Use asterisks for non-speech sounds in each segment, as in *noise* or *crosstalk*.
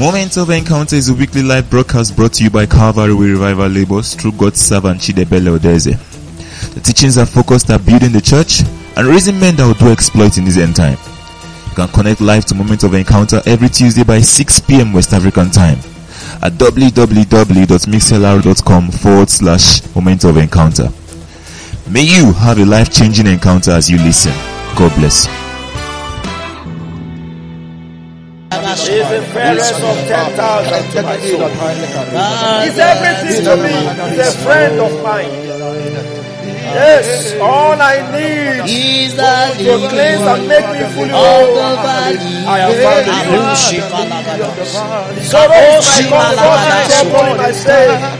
Moments of Encounter is a weekly live broadcast brought to you by Calvary Revival Labels through God's servant Chidebele Odeze. The teachings are focused at building the church and raising men that will do exploit in this end time. You can connect live to Moment of Encounter every Tuesday by 6 p.m. West African time at www.mixlr.com forward slash Moment of Encounter. May you have a life changing encounter as you listen. God bless you. He's the fairest of 10,000 to my soul. He's everything to me. He's a friend of mine. Yes, all I need He's the to cleanse and make me fully whole. I have found him. Sorrow is my comfort and trouble in my stay.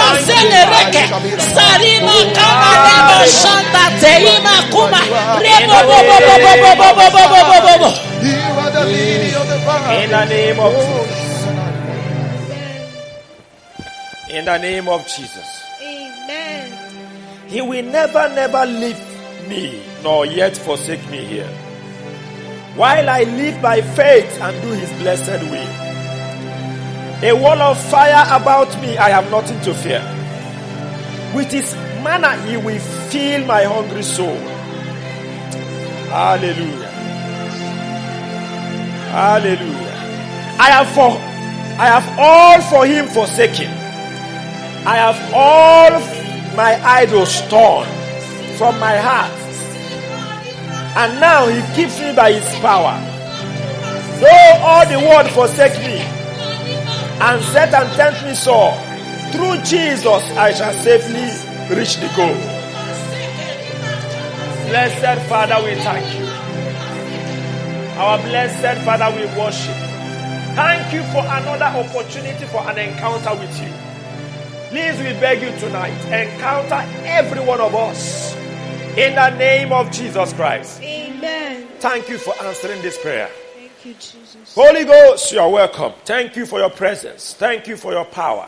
me. While I live by faith and do his blessed will. He's my wall of fire about me. I have nothing to fear. When he comes, In the name of Jesus. In the name of Jesus. Amen. He will never, never leave me, nor yet forsake me here. While I live by faith and do his blessed will. A wall of fire about me, I have nothing to fear. With his manna, he will fill my hungry soul. Hallelujah. Hallelujah. I have for, I have all for him forsaken. I have all my idols torn from my heart. And now he keeps me by his power. Though all the world forsake me and set and tempt me sore, through Jesus I shall safely reach the goal. Blessed Father, we thank you. Our blessed Father, we worship. Thank you for another opportunity for an encounter with you. Please, we beg you tonight, encounter every one of us in the name of Jesus Christ. Amen. Thank you for answering this prayer. Thank you, Jesus. Holy Ghost, you are welcome. Thank you for your presence. Thank you for your power.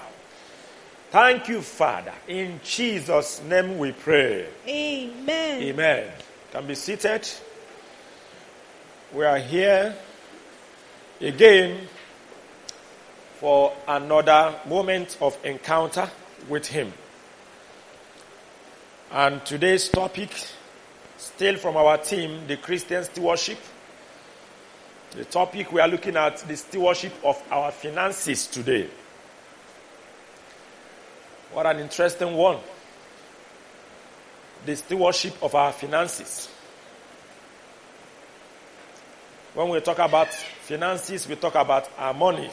Thank you, Father. In Jesus' name we pray. Amen. Amen. Can be seated. We are here again for another moment of encounter with Him. And today's topic, still from our team, the Christian stewardship. The topic we are looking at, the stewardship of our finances today. What an interesting one. The stewardship of our finances. When we talk about finances, we talk about our money.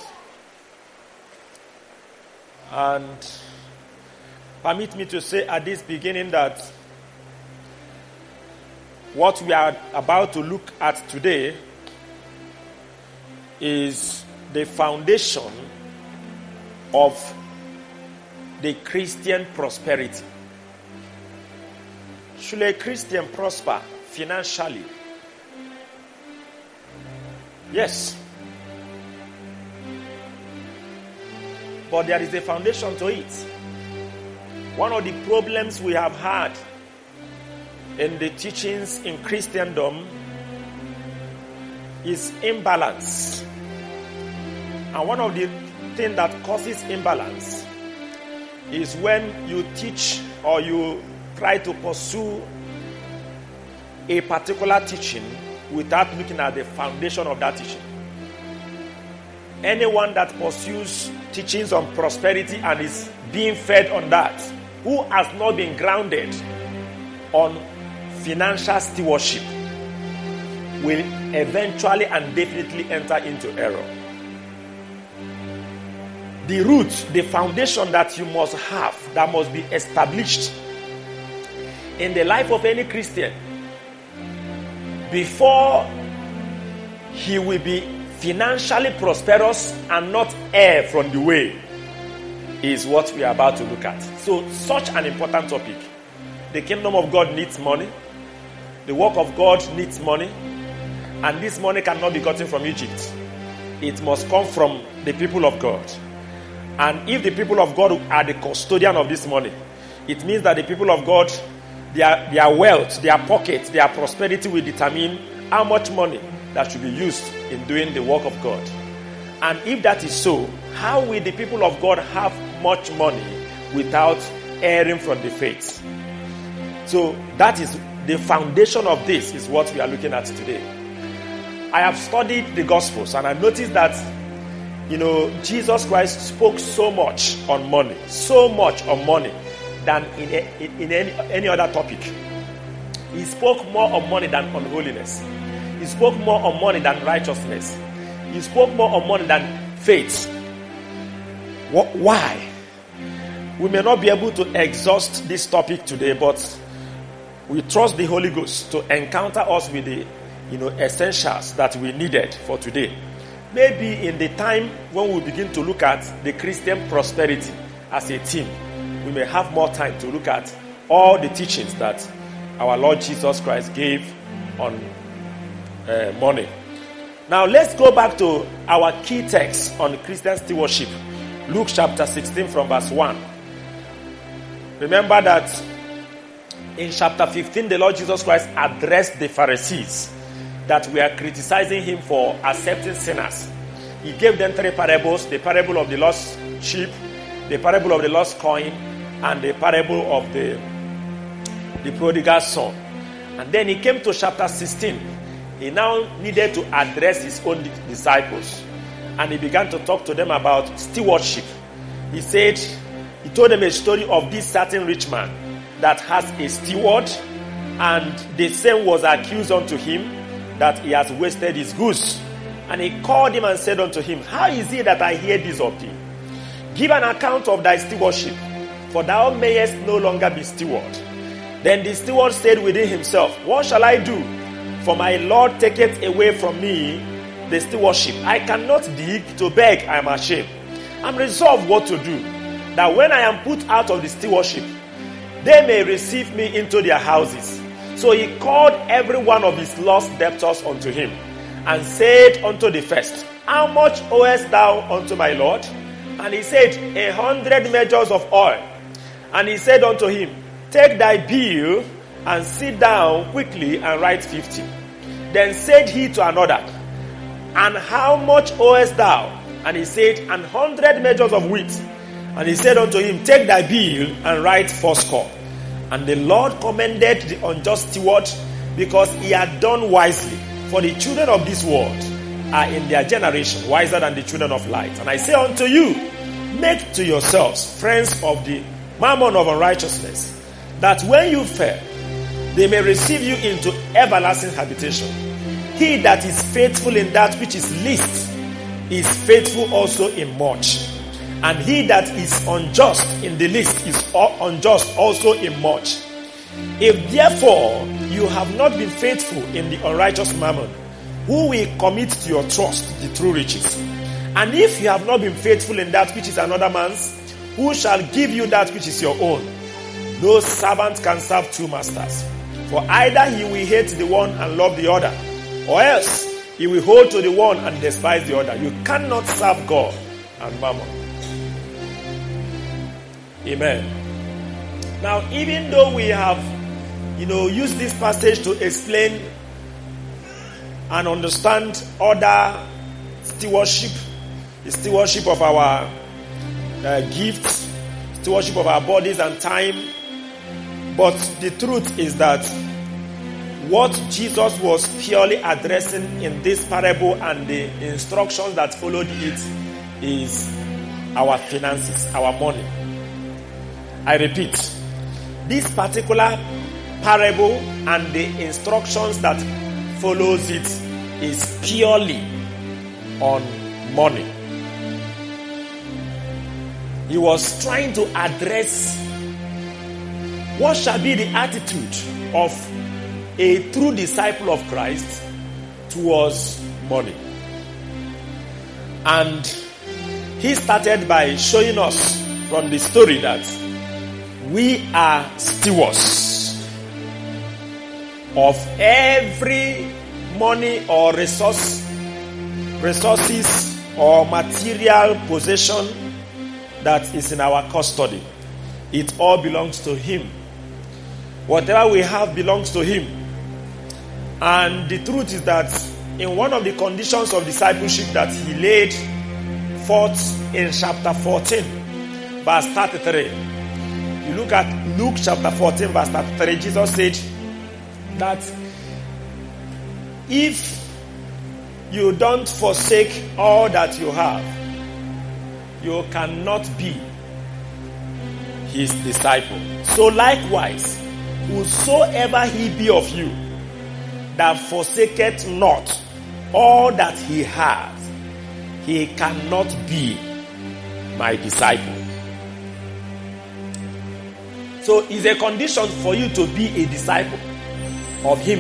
And permit me to say at this beginning that what we are about to look at today is the foundation of the Christian prosperity. Should a Christian prosper financially? Yes. But there is a foundation to it. One of the problems we have had in the teachings in Christendom is imbalance. And one of the things that causes imbalance is when you teach or you try to pursue a particular teaching without looking at the foundation of that teaching. Anyone that pursues teachings on prosperity and is being fed on that, who has not been grounded on financial stewardship, will eventually and definitely enter into error. The root, the foundation that you must have, that must be established in the life of any Christian before he will be financially prosperous and not err from the way is what we are about to look at. So, such an important topic. The kingdom of God needs money, the work of God needs money, and this money cannot be gotten from Egypt. It must come from the people of God. And if the people of God are the custodian of this money, it means that the people of God, their, their wealth, their pocket, their prosperity will determine how much money that should be used in doing the work of God. And if that is so, how will the people of God have much money without erring from the faith? So that is the foundation of this is what we are looking at today. I have studied the Gospels and I noticed that, you know, Jesus Christ spoke so much on money, so much on money than in, in any, any other topic. He spoke more on money than on holiness. He spoke more on money than righteousness. He spoke more on money than faith. Why? We may not be able to exhaust this topic today, but we trust the Holy Ghost to encounter us with the you know essentials that we needed for today. Maybe in the time when we begin to look at the Christian prosperity as a team, we may have more time to look at all the teachings that our Lord Jesus Christ gave on uh, money. Now let's go back to our key text on Christian stewardship. Luke chapter 16 from verse 1. Remember that in chapter 15, the Lord Jesus Christ addressed the Pharisees that we are criticizing him for accepting sinners. He gave them three parables the parable of the lost sheep, the parable of the lost coin, and the parable of the, the prodigal son. And then he came to chapter 16. He now needed to address his own disciples. And he began to talk to them about stewardship. He said, he told them a story of this certain rich man that has a steward, and the same was accused unto him that he has wasted his goods. And he called him and said unto him, How is it that I hear this of thee? Give an account of thy stewardship, for thou mayest no longer be steward. Then the steward said within himself, What shall I do? For my Lord taketh away from me the stewardship. I cannot dig to beg, I am ashamed. I'm resolved what to do, that when I am put out of the stewardship, they may receive me into their houses. So he called every one of his lost debtors unto him, and said unto the first, How much owest thou unto my Lord? And he said, A hundred measures of oil. And he said unto him, Take thy bill and sit down quickly and write fifty. Then said he to another, And how much owest thou? And he said, An hundred measures of wheat. And he said unto him, Take thy bill and write fourscore. And the Lord commended the unjust steward because he had done wisely. For the children of this world are in their generation wiser than the children of light. And I say unto you, make to yourselves friends of the mammon of unrighteousness, that when you fail, they may receive you into everlasting habitation. He that is faithful in that which is least is faithful also in much. And he that is unjust in the least is unjust also in much. If therefore you have not been faithful in the unrighteous mammon, who will commit to your trust the true riches? And if you have not been faithful in that which is another man's, who shall give you that which is your own? No servant can serve two masters. For either he will hate the one and love the other, or else he will hold to the one and despise the other. You cannot serve God and mammon. Amen. Now, even though we have, you know, used this passage to explain and understand other stewardship, the stewardship of our uh, gifts, stewardship of our bodies and time, but the truth is that what Jesus was purely addressing in this parable and the instructions that followed it is our finances, our money. I repeat, this particular parable and the instructions that follows it is purely on money. He was trying to address what shall be the attitude of a true disciple of Christ towards money. And he started by showing us from the story that we are stewards of every money or resource, resources or material possession that is in our custody. It all belongs to Him. Whatever we have belongs to Him. And the truth is that in one of the conditions of discipleship that He laid forth in chapter 14, verse 33. You look at Luke chapter 14, verse 33, Jesus said that if you don't forsake all that you have, you cannot be his disciple. So likewise, whosoever he be of you that forsaketh not all that he has, he cannot be my disciple. So it's a condition for you to be a disciple of him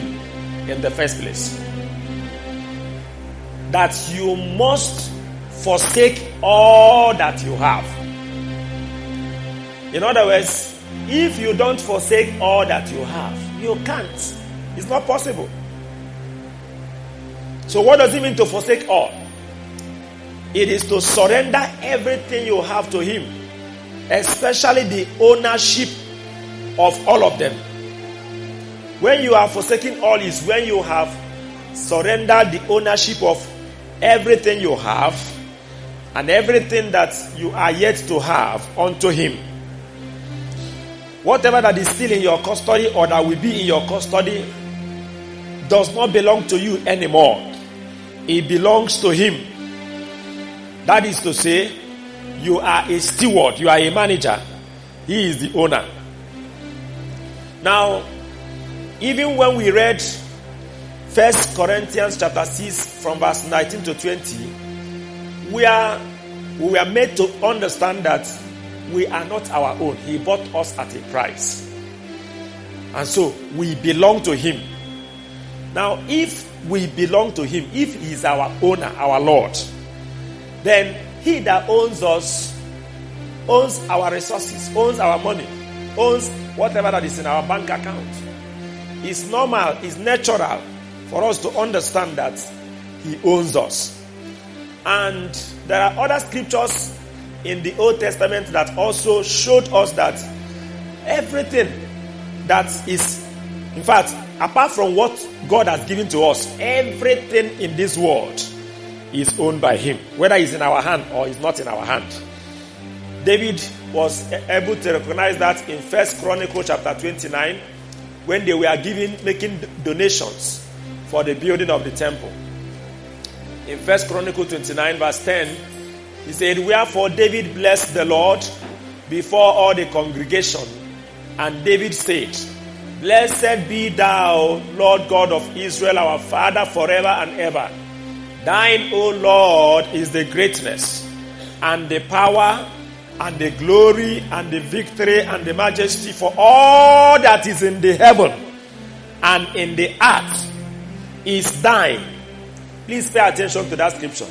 in the first place. That you must forsake all that you have. In other words, if you don't forsake all that you have, you can't. It's not possible. So, what does it mean to forsake all? It is to surrender everything you have to Him, especially the ownership of all of them. When you are forsaking all, is when you have surrendered the ownership of everything you have and everything that you are yet to have unto Him. Whatever that is still in your custody or that will be in your custody does not belong to you anymore. It belongs to Him. That is to say, you are a steward, you are a manager. He is the owner. Now, even when we read First Corinthians chapter 6 from verse 19 to 20, we are we were made to understand that we are not our own. He bought us at a price. And so we belong to him. Now, if we belong to him, if he is our owner, our Lord, then he that owns us owns our resources, owns our money, owns whatever that is in our bank account. It's normal, it's natural for us to understand that he owns us. And there are other scriptures in the Old Testament that also showed us that everything that is, in fact, apart from what God has given to us, everything in this world is owned by Him, whether it's in our hand or it's not in our hand. David was able to recognize that in First Chronicle chapter 29 when they were giving making donations for the building of the temple. In First Chronicle 29 verse 10, he said, Wherefore David blessed the Lord before all the congregation. And David said, Blessed be thou, Lord God of Israel, our Father, forever and ever. Thine, O Lord, is the greatness and the power and the glory and the victory and the majesty for all that is in the heaven and in the earth is thine. Please pay attention to that scripture.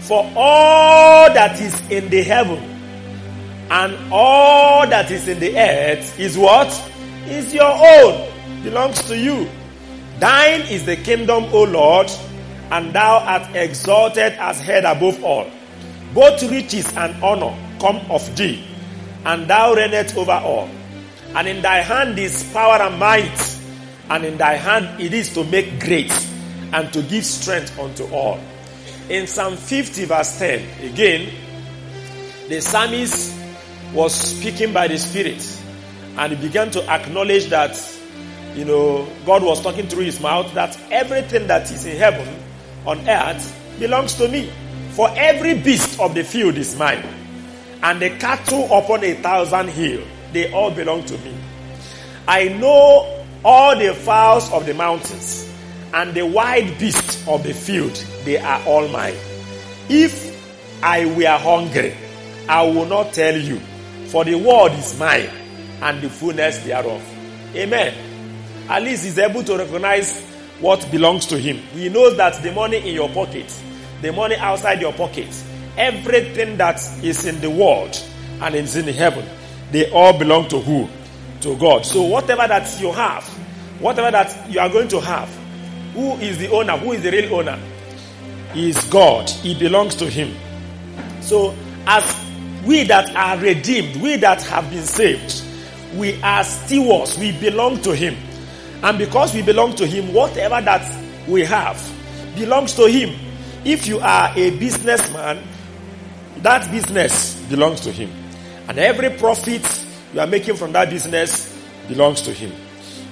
For all that is in the heaven and all that is in the earth is what? Is your own. Belongs to you. Thine is the kingdom, O Lord, and thou art exalted as head above all. Both riches and honor come of thee, and thou reignest over all. And in thy hand is power and might, and in thy hand it is to make great and to give strength unto all. In Psalm 50, verse 10, again, the psalmist was speaking by the Spirit, and he began to acknowledge that you know, God was talking through his mouth that everything that is in heaven, on earth, belongs to me. For every beast of the field is mine, and the cattle upon a thousand hill, they all belong to me. I know all the fowls of the mountains, and the wild beasts of the field, they are all mine. If I were hungry, I will not tell you, for the world is mine, and the fullness thereof. Amen. At least he's able to recognize what belongs to him. He knows that the money in your pocket, the money outside your pocket, everything that is in the world and is in heaven, they all belong to who? To God. So whatever that you have, whatever that you are going to have, who is the owner? Who is the real owner? Is God. It belongs to him. So as we that are redeemed, we that have been saved, we are stewards. We belong to him. And because we belong to him, whatever that we have belongs to him. If you are a businessman, that business belongs to him. And every profit you are making from that business belongs to him.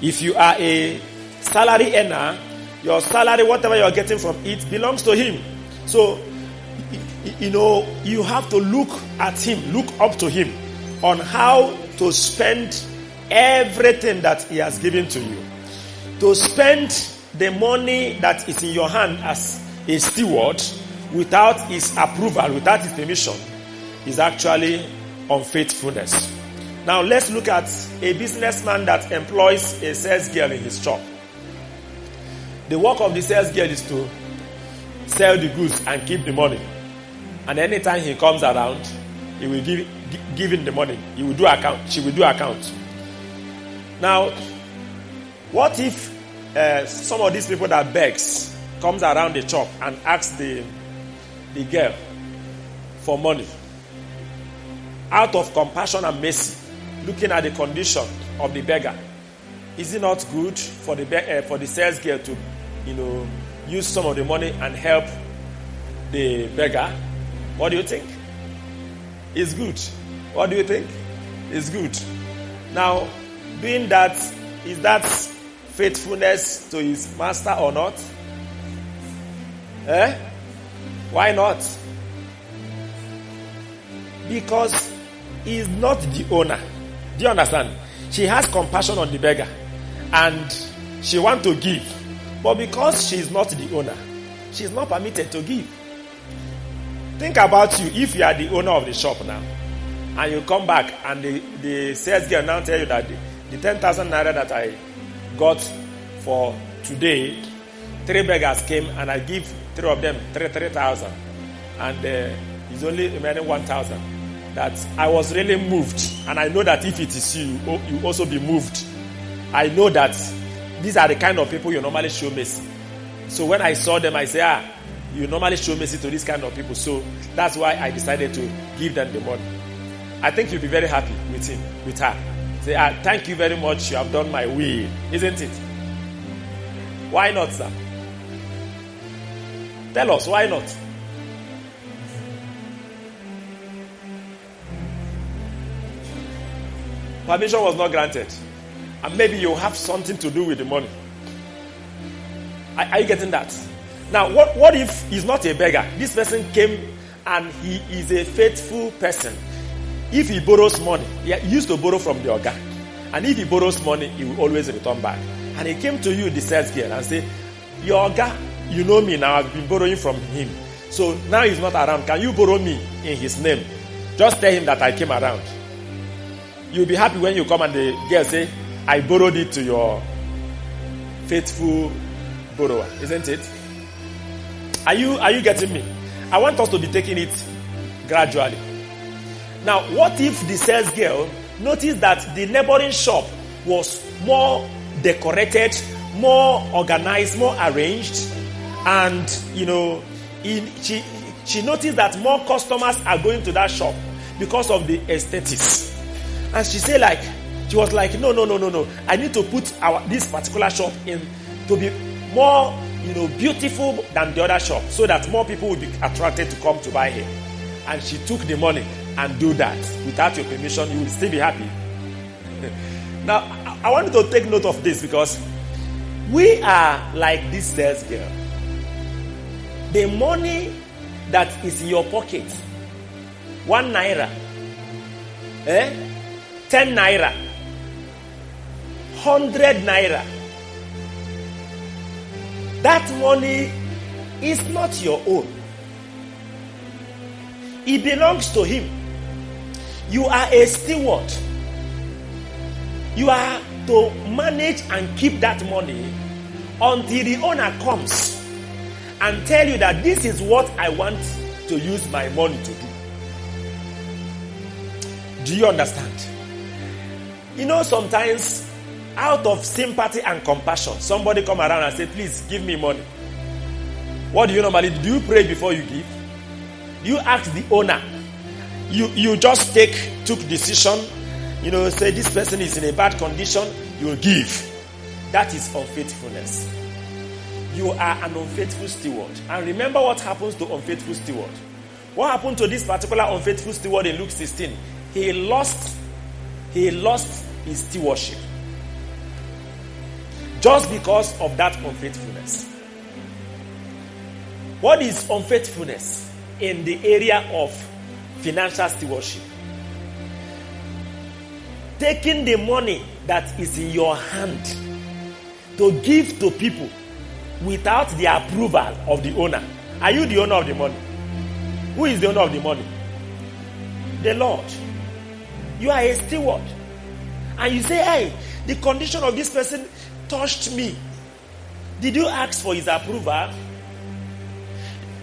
If you are a salary earner, your salary, whatever you are getting from it, belongs to him. So, you know, you have to look at him, look up to him on how to spend everything that he has given to you. To spend the money that is in your hand as a steward without his approval, without his permission, is actually unfaithfulness. Now let's look at a businessman that employs a sales girl in his shop. The work of the sales girl is to sell the goods and keep the money. And anytime he comes around, he will give, give him the money. He will do account. She will do account. Now, what if uh, some of these people that begs comes around the shop and asks the the girl for money out of compassion and mercy, looking at the condition of the beggar? Is it not good for the uh, for the sales girl to, you know, use some of the money and help the beggar? What do you think? It's good. What do you think? It's good. Now, being that, is that faithfulness to his master or not? Eh? Why not? Because he is not the owner. Do you understand? She has compassion on the beggar and she wants to give. But because she is not the owner, she is not permitted to give. Think about you if you are the owner of the shop now and you come back and the, the sales girl now tell you that the, the 10,000 naira that I got for today, three beggars came and I give three of them three 3,000 and uh, it's only remaining 1,000. That I was really moved and I know that if it is you, you also be moved. I know that these are the kind of people you normally show mercy. So when I saw them, I say, ah, you normally show mercy to this kind of people. So that's why I decided to give them the money. I think you'll be very happy with him, with her. Say, ah, thank you very much. You have done my will, isn't it? Why not, sir? Tell us, why not? Permission was not granted. And maybe you have something to do with the money. Are, are you getting that? Now, what, what if he's not a beggar? This person came and he is a faithful person. If he borrows money, he used to borrow from the organ. And if he borrows money, he will always return back. And he came to you, the sales girl, and say, Your organ, you know me now, I've been borrowing from him. So now he's not around. Can you borrow me in his name? Just tell him that I came around. You'll be happy when you come and the girl say, I borrowed it to your faithful borrower, isn't it? Are you are you getting me? I want us to be taking it gradually. Now, what if the sales girl noticed that the neighboring shop was more decorated, more organized, more arranged, and you know, in, she she noticed that more customers are going to that shop because of the aesthetics, and she said like she was like, no, no, no, no, no. I need to put our this particular shop in to be more you know beautiful than the other shop, so that more people will be attracted to come to buy here. And she took the money and do that without your permission. You will still be happy. *laughs* now, I want you to take note of this because we are like this sales girl. The money that is in your pocket, one naira, eh? 10 naira, 100 naira. That money is not your own, it belongs to Him. You are a steward. You are to manage and keep that money until the owner comes and tell you that this is what I want to use my money to do. Do you understand? You know, sometimes out of sympathy and compassion, somebody come around and say, please give me money. What do you normally do? Do you pray before you give? Do you ask the owner? You you just take took decision, you know, say this person is in a bad condition, you give. That is unfaithfulness. You are an unfaithful steward. And remember what happens to unfaithful steward. What happened to this particular unfaithful steward in Luke 16? He lost he lost his stewardship. Just because of that unfaithfulness. What is unfaithfulness in the area of financial stewardship? Taking the money that is in your hand to give to people without the approval of the owner. Are you the owner of the money? Who is the owner of the money? The Lord. You are a steward. And you say, hey, the condition of this person touched me. Did you ask for his approval?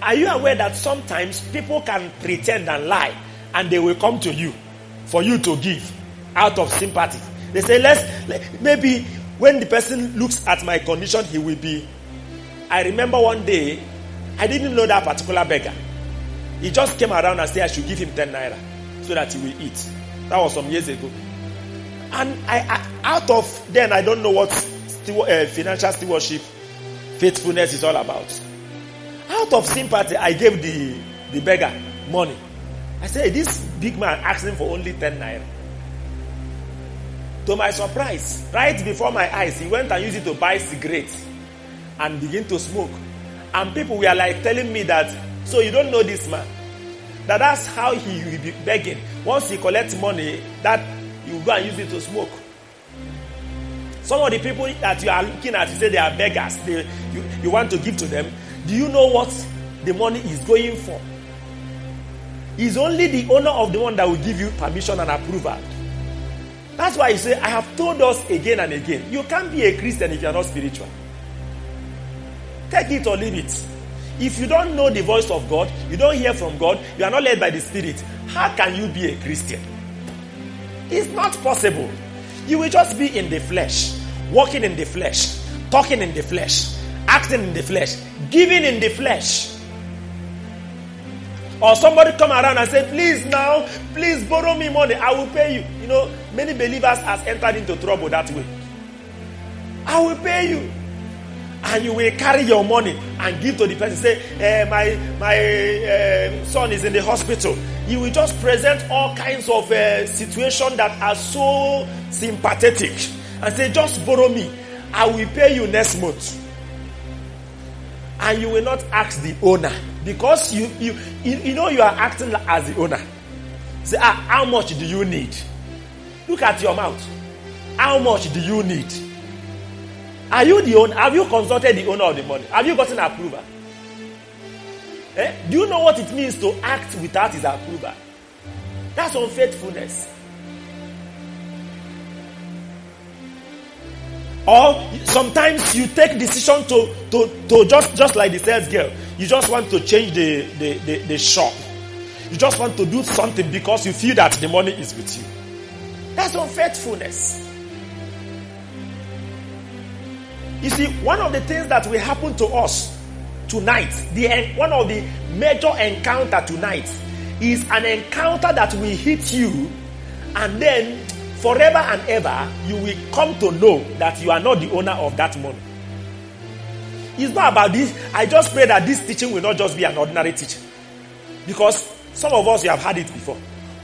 Are you aware that sometimes people can pretend and lie and they will come to you for you to give out of sympathy? They say, let's, let, maybe when the person looks at my condition, he will be. I remember one day, I didn't know that particular beggar. He just came around and said I should give him 10 naira so that he will eat. That was some years ago. And I, I out of then, I don't know what steward, uh, financial stewardship, faithfulness is all about. Out of sympathy, I gave the, the beggar money. I said, this big man asking for only 10 naira. To my surprise, right before my eyes, he went and used it to buy cigarettes and begin to smoke. And people were like telling me that, so you don't know this man. That that's how he will be begging. Once he collects money, that you go and use it to smoke. Some of the people that you are looking at, you say they are beggars. They, you, you want to give to them. Do you know what the money is going for? It's only the owner of the one that will give you permission and approval. That's why you say, I have told us again and again, you can't be a Christian if you're not spiritual. Take it or leave it. If you don't know the voice of God, you don't hear from God, you are not led by the Spirit, how can you be a Christian? It's not possible. You will just be in the flesh, walking in the flesh, talking in the flesh, acting in the flesh, giving in the flesh. Or somebody come around and say, please now, please borrow me money, I will pay you. You know, many believers has entered into trouble that way. I will pay you. And you will carry your money and give to the person. Say, eh, my my uh, son is in the hospital. You will just present all kinds of uh, situations that are so sympathetic and say, just borrow me. I will pay you next month. And you will not ask the owner because you you you, you know you are acting as the owner. Say, ah, how much do you need? Look at your mouth. How much do you need? Are you the owner? Have you consulted the owner of the money? Have you gotten approval? Eh? Do you know what it means to act without his approval? That's unfaithfulness. Or sometimes you take decision to, to, to just, just like the sales girl, you just want to change the, the, the, the shop. You just want to do something because you feel that the money is with you. That's unfaithfulness. You see, one of the things that will happen to us tonight, the one of the major encounter tonight, is an encounter that will hit you, and then forever and ever you will come to know that you are not the owner of that money. It's not about this. I just pray that this teaching will not just be an ordinary teaching, because some of us you have had it before,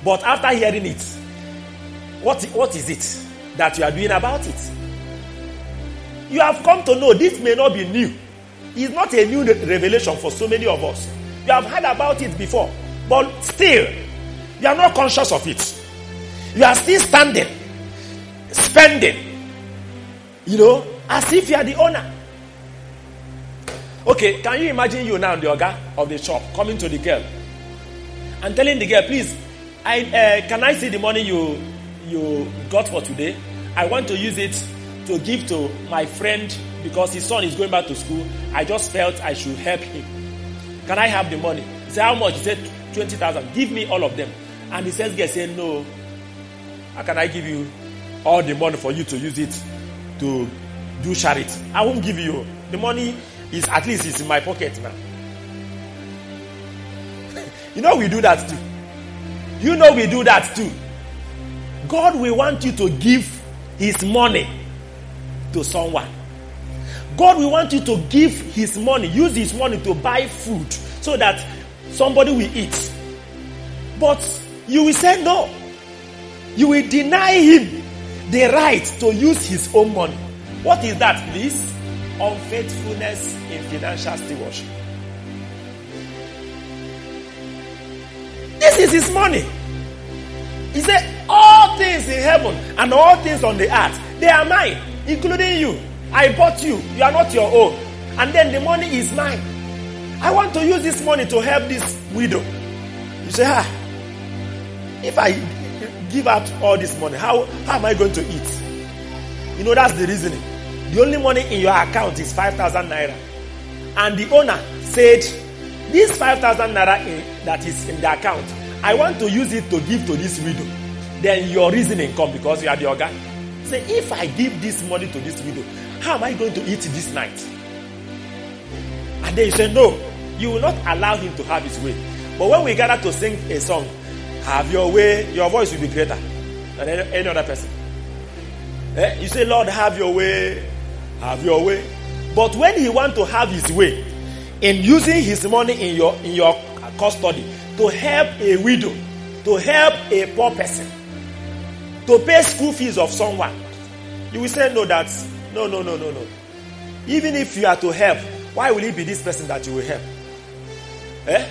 but after hearing it, what what is it? that you are doing about it. You have come to know this may not be new. It's not a new revelation for so many of us. You have heard about it before, but still, you are not conscious of it. You are still standing, spending, you know, as if you are the owner. Okay, can you imagine you now, the owner of the shop, coming to the girl and telling the girl, please, I uh, can I see the money you you got for today? I want to use it to give to my friend because his son is going back to school. I just felt I should help him. Can I have the money? He said, How much? He said, 20,000. Give me all of them. And he says, Girl said, No. How can I give you all the money for you to use it to do charity? I won't give you. The money is at least it's in my pocket now. *laughs* you know we do that too. You know we do that too. God will want you to give his money to someone. God will want you to give his money, use his money to buy food so that somebody will eat. But you will say no. You will deny him the right to use his own money. What is that, please? Unfaithfulness in financial stewardship. This is his money. He said, All things in heaven and all things on the earth, they are mine, including you. I bought you. You are not your own. And then the money is mine. I want to use this money to help this widow. You say, ah, if I give out all this money, how, how am I going to eat? You know, that's the reasoning. The only money in your account is 5,000 naira. And the owner said, this 5,000 naira in, that is in the account, I want to use it to give to this widow. Then your reasoning come because you are the organ. Say, if I give this money to this widow, how am I going to eat this night? And then you say, No, you will not allow him to have his way. But when we gather to sing a song, have your way, your voice will be greater than any, any other person. Eh? You say, Lord, have your way, have your way. But when he want to have his way in using his money in your in your custody to help a widow, to help a poor person, to pay school fees of someone, you will say no. That's no, no, no, no, no. Even if you are to help, why will it be this person that you will help? Eh?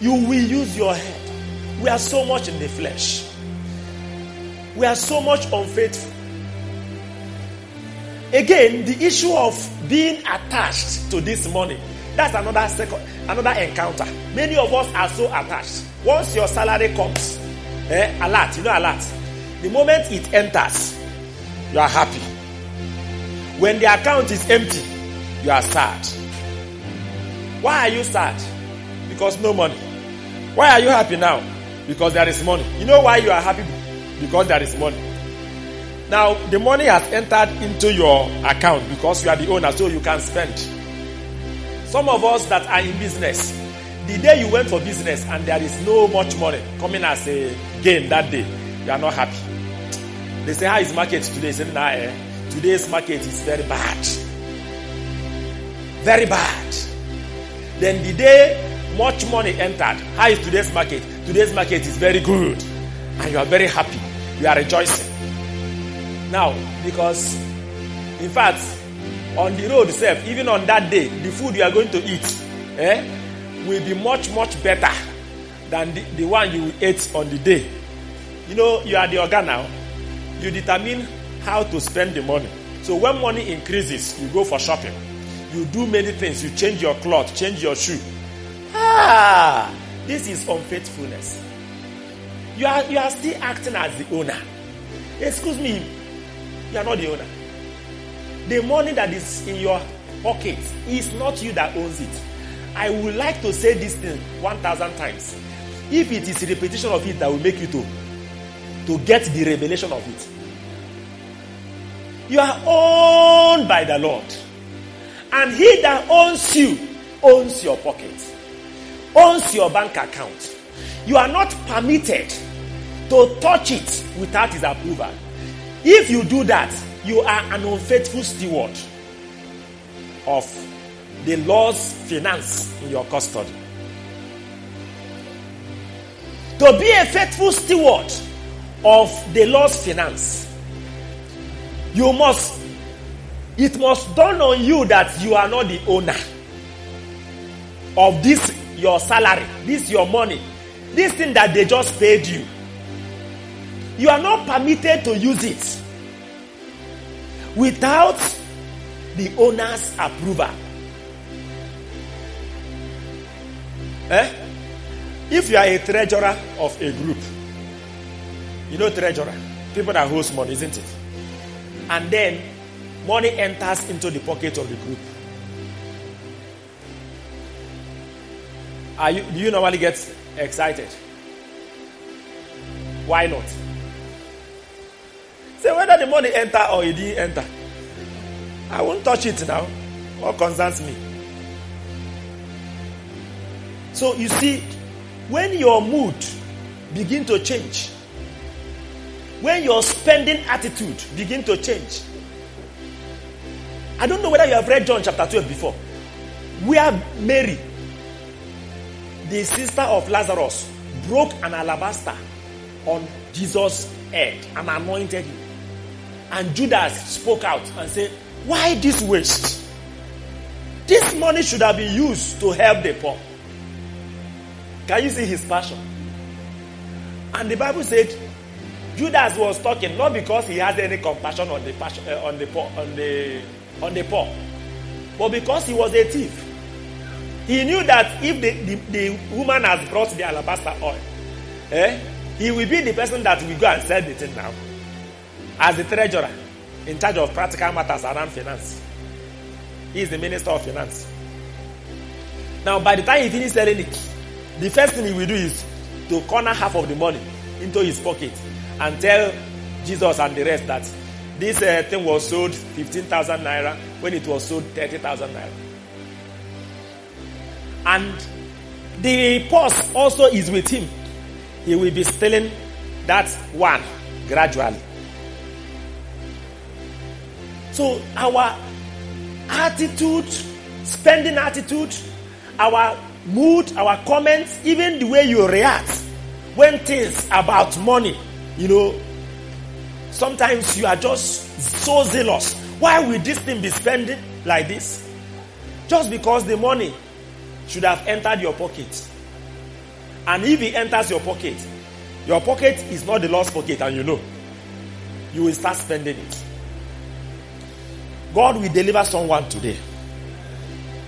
You will use your head. We are so much in the flesh. We are so much unfaithful. Again, the issue of being attached to this money. That's another second, another encounter. Many of us are so attached. Once your salary comes, eh, alert, you know alert. The moment it enters, you are happy. When the account is empty, you are sad. Why are you sad? Because no money. Why are you happy now? Because there is money. You know why you are happy? Because there is money. Now, the money has entered into your account because you are the owner, so you can spend. Some of us that are in business, the day you went for business and there is no much money coming as a gain that day, you are not happy. They say, How is market today? Say, nah, eh, today's market is very bad. Very bad. Then the day much money entered, how is today's market? Today's market is very good. And you are very happy. You are rejoicing. Now, because in fact, on the road itself, even on that day, the food you are going to eat eh, will be much, much better than the, the one you ate on the day. You know, you are the organ now. You determine how to spend the money. So when money increases, you go for shopping. You do many things. You change your cloth, change your shoe. Ah, this is unfaithfulness. You are you are still acting as the owner. Excuse me, you are not the owner. The money that is in your pocket is not you that owns it. I would like to say this thing 1,000 times. If it is repetition of it that will make you to, to get the revelation of it. You are owned by the Lord. And he that owns you owns your pocket, owns your bank account. You are not permitted to touch it without his approval. If you do that, you are an unfaithful steward of the Lord's finance in your custody. To be a faithful steward of the Lord's finance, You must, it must dawn on you that you are not the owner of this your salary, this your money, this thing that they just paid you. You are not permitted to use it without the owner's approval. Eh? If you are a treasurer of a group, you know treasurer, people that host money, isn't it? And then money enters into the pocket of the group. Are you, do you normally get excited? Why not? Say whether the money enter or it didn't enter. I won't touch it now. What concerns me? So you see, when your mood begin to change, when your spending attitude begin to change, I don't know whether you have read John chapter 12 before. Where Mary, the sister of Lazarus, broke an alabaster on Jesus' head and anointed him. And Judas spoke out and said, Why this waste? This money should have been used to help the poor. Can you see his passion? And the Bible said Judas was talking not because he has any compassion on the uh, on the poor, on the on the poor, but because he was a thief. He knew that if the, the, the woman has brought the alabaster oil, eh, he will be the person that will go and sell the thing now. As the treasurer, in charge of practical matters around finance. He is the minister of finance. Now, by the time he finishes selling it, the first thing he will do is to corner half of the money into his pocket and tell Jesus and the rest that this uh, thing was sold 15,000 naira when it was sold 30,000 naira. And the purse also is with him. He will be stealing that one gradually. So our attitude, spending attitude, our mood, our comments, even the way you react when things about money, you know, sometimes you are just so zealous. Why will this thing be spending like this? Just because the money should have entered your pocket. And if it enters your pocket, your pocket is not the Lord's pocket, and you know, you will start spending it. God will deliver someone today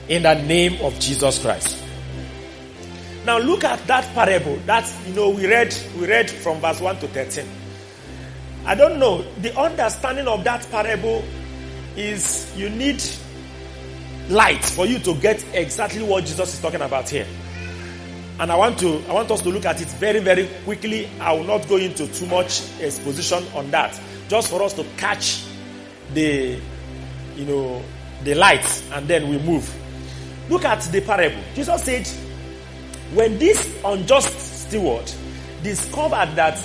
in the name of Jesus Christ. Now look at that parable. That you know we read we read from verse 1 to 13. I don't know. The understanding of that parable is you need light for you to get exactly what Jesus is talking about here. And I want to I want us to look at it very very quickly. I will not go into too much exposition on that. Just for us to catch the you know the light and then we move. Look at the parable. Jesus said when this unjust steward discovered that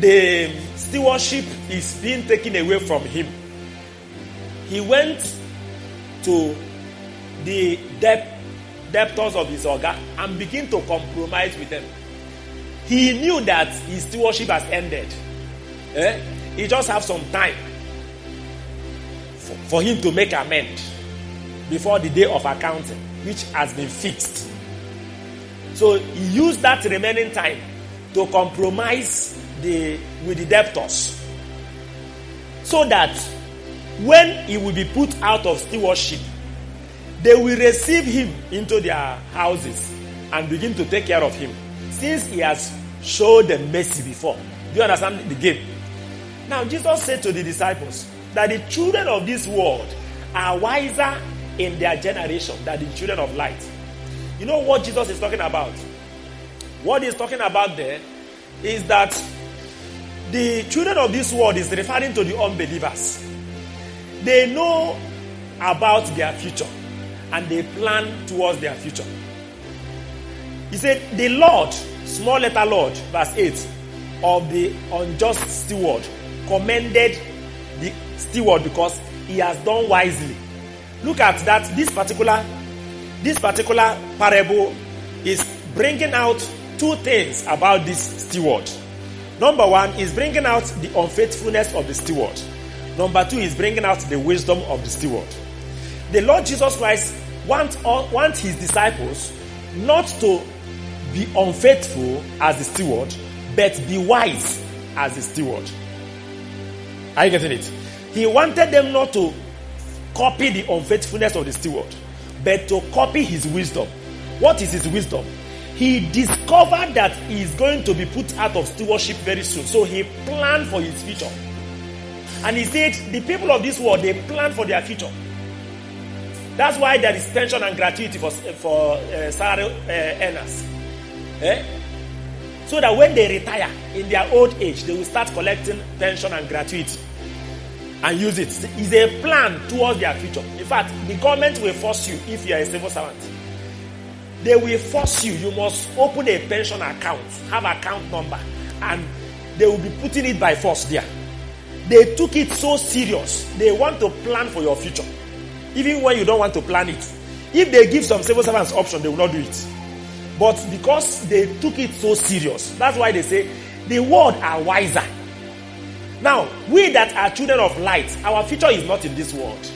the stewardship is being taken away from him, he went to the debt, debtors of his organ and began to compromise with them. He knew that his stewardship has ended. Eh? He just have some time for, for him to make amend before the day of accounting, which has been fixed. So he used that remaining time to compromise the, with the debtors. So that when he will be put out of stewardship, they will receive him into their houses and begin to take care of him. Since he has showed them mercy before. Do you understand the game? Now, Jesus said to the disciples that the children of this world are wiser in their generation than the children of light. You know what Jesus is talking about? What he's talking about there is that the children of this world is referring to the unbelievers. They know about their future and they plan towards their future. He said, The Lord, small letter Lord, verse 8, of the unjust steward commended the steward because he has done wisely. Look at that. This particular, this particular parable is bringing out two things about this steward. Number one is bringing out the unfaithfulness of the steward. Number two is bringing out the wisdom of the steward. The Lord Jesus Christ wants, wants his disciples not to be unfaithful as the steward, but be wise as the steward. Are you getting it? He wanted them not to copy the unfaithfulness of the steward, but to copy his wisdom. What is his wisdom? He discovered that he is going to be put out of stewardship very soon. So he planned for his future. And he said, the people of this world, they plan for their future. That's why there is pension and gratuity for, for uh, salary uh, earners. Eh? So that when they retire in their old age, they will start collecting pension and gratuity and use it. It's a plan towards their future. In fact, the government will force you if you are a civil servant. They will force you. You must open a pension account, have account number, and they will be putting it by force there. They took it so serious. They want to plan for your future. Even when you don't want to plan it. If they give some civil servants option, they will not do it. But because they took it so serious, that's why they say the world are wiser now, we that are children of light, our future is not in this world.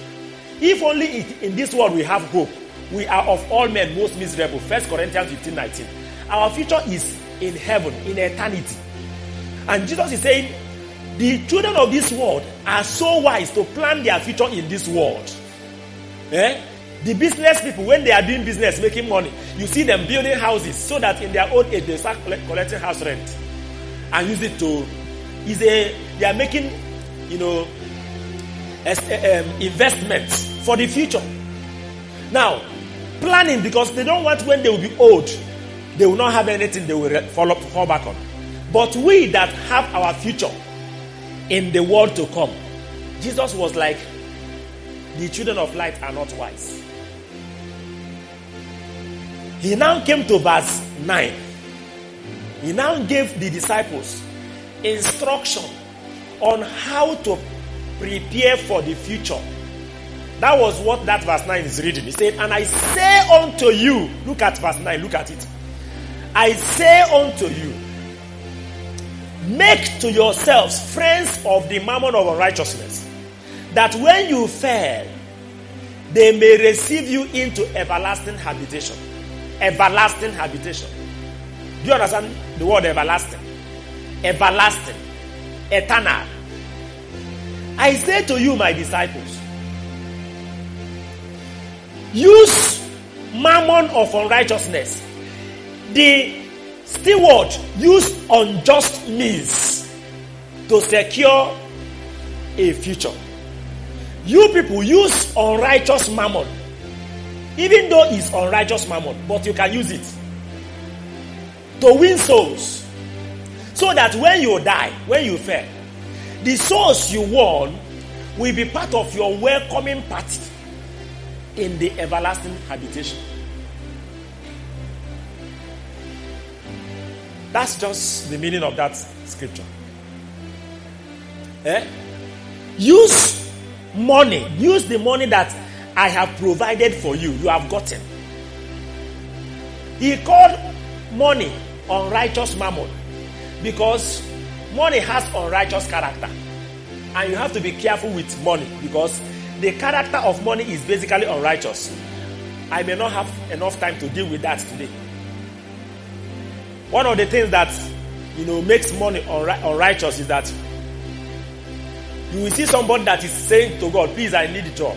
If only in this world we have hope, we are of all men most miserable. 1 Corinthians 15 19. Our future is in heaven, in eternity. And Jesus is saying, the children of this world are so wise to plan their future in this world. Eh? The business people, when they are doing business, making money, you see them building houses so that in their old age they start collecting house rent and use it to is a they are making you know as, um, investments for the future. Now, planning because they don't want when they will be old, they will not have anything they will fall, up, fall back on. But we that have our future in the world to come, Jesus was like, the children of light are not wise. He now came to verse 9. He now gave the disciples instruction on how to prepare for the future. That was what that verse 9 is reading. He said, And I say unto you, look at verse 9, look at it. I say unto you, make to yourselves friends of the mammon of unrighteousness, that when you fail, they may receive you into everlasting habitation. Everlasting habitation. Do you understand the word everlasting? everlasting, eternal. I say to you, my disciples, use mammon of unrighteousness. The steward use unjust means to secure a future. You people use unrighteous mammon, even though it's unrighteous mammon, but you can use it to win souls. So that when you die, when you fail, the souls you won will be part of your welcoming party in the everlasting habitation. That's just the meaning of that scripture. Eh? Use money. Use the money that I have provided for you. You have gotten. He called money unrighteous mammon. Because money has unrighteous character. And you have to be careful with money because the character of money is basically unrighteous. I may not have enough time to deal with that today. One of the things that you know makes money unri- unrighteous is that you will see somebody that is saying to God, "Please, I need a job,"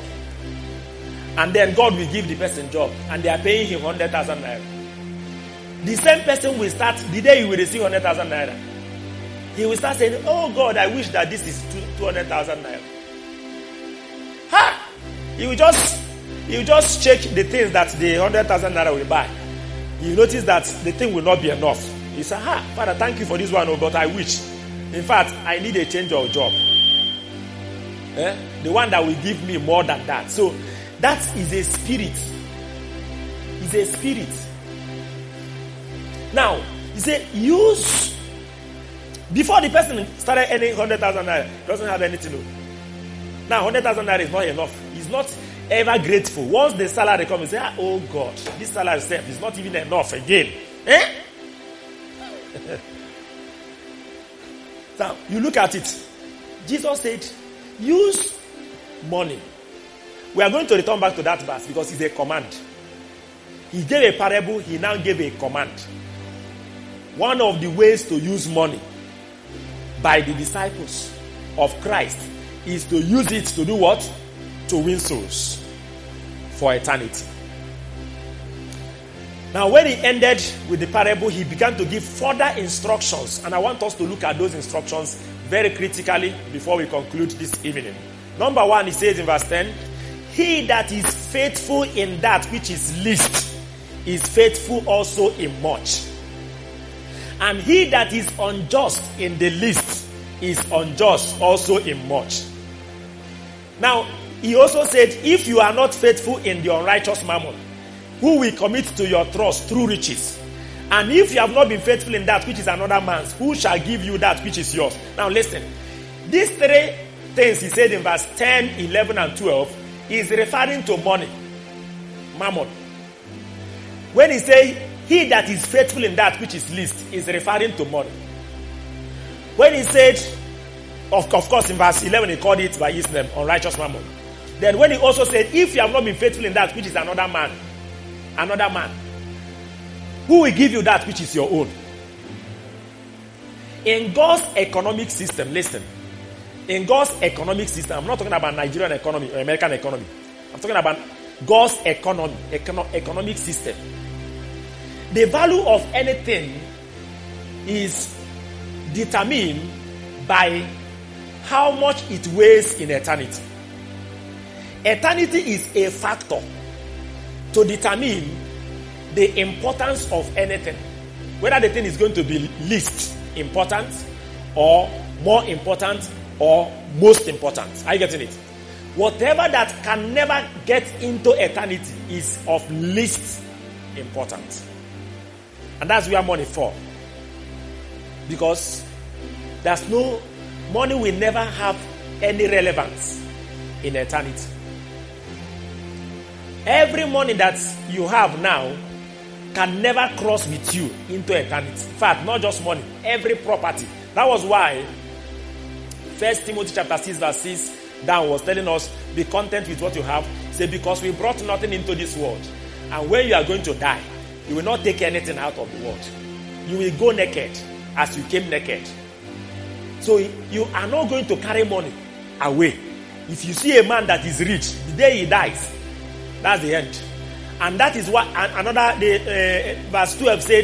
and then God will give the person job, and they are paying him hundred thousand naira. The same person will start the day you will receive 100,000 naira. He will start saying, Oh God, I wish that this is 200,000 naira. Ha! He will just, he will just check the things that the 100,000 naira will buy. You notice that the thing will not be enough. He said, Ha, Father, thank you for this one, oh, but I wish. In fact, I need a change of job. Eh? The one that will give me more than that. So that is a spirit. It's a spirit. Now, he said, use. Before the person started earning 100,000 naira, doesn't have anything. No. Now, 100,000 naira is not enough. He's not ever grateful. Once the salary comes, he say, ah, oh God, this salary itself is not even enough again. Eh? *laughs* now, you look at it. Jesus said, use money. We are going to return back to that verse because it's a command. He gave a parable, he now gave a command. One of the ways to use money by the disciples of Christ is to use it to do what? To win souls for eternity. Now, when he ended with the parable, he began to give further instructions, and I want us to look at those instructions very critically before we conclude this evening. Number one, he says in verse 10 He that is faithful in that which is least is faithful also in much. And he that is unjust in the least is unjust also in much. Now, he also said, If you are not faithful in the unrighteous mammon, who will commit to your trust through riches? And if you have not been faithful in that which is another man's, who shall give you that which is yours? Now, listen. These three things he said in verse 10, 11, and 12 is referring to money, mammon. When he say he that is faithful in that which is least is referring to money. When he said, of, of course, in verse 11, he called it by his name, unrighteous mammon. Then when he also said, if you have not been faithful in that which is another man, another man, who will give you that which is your own? In God's economic system, listen. In God's economic system, I'm not talking about Nigerian economy or American economy. I'm talking about God's economy, econo- economic system. The value of anything is determined by how much it weighs in eternity. Eternity is a factor to determine the importance of anything. Whether the thing is going to be least important or more important or most important. Are you getting it? Whatever that can never get into eternity is of least importance. And that's where money for. Because there's no money will never have any relevance in eternity. Every money that you have now can never cross with you into eternity. In fact, not just money, every property. That was why First Timothy chapter 6, verse 6 down was telling us, be content with what you have. Say, because we brought nothing into this world. And when you are going to die, you will not take anything out of the world. You will go naked as you came naked. So you are not going to carry money away. If you see a man that is rich, the day he dies, that's the end. And that is what another the, uh, verse 12 said,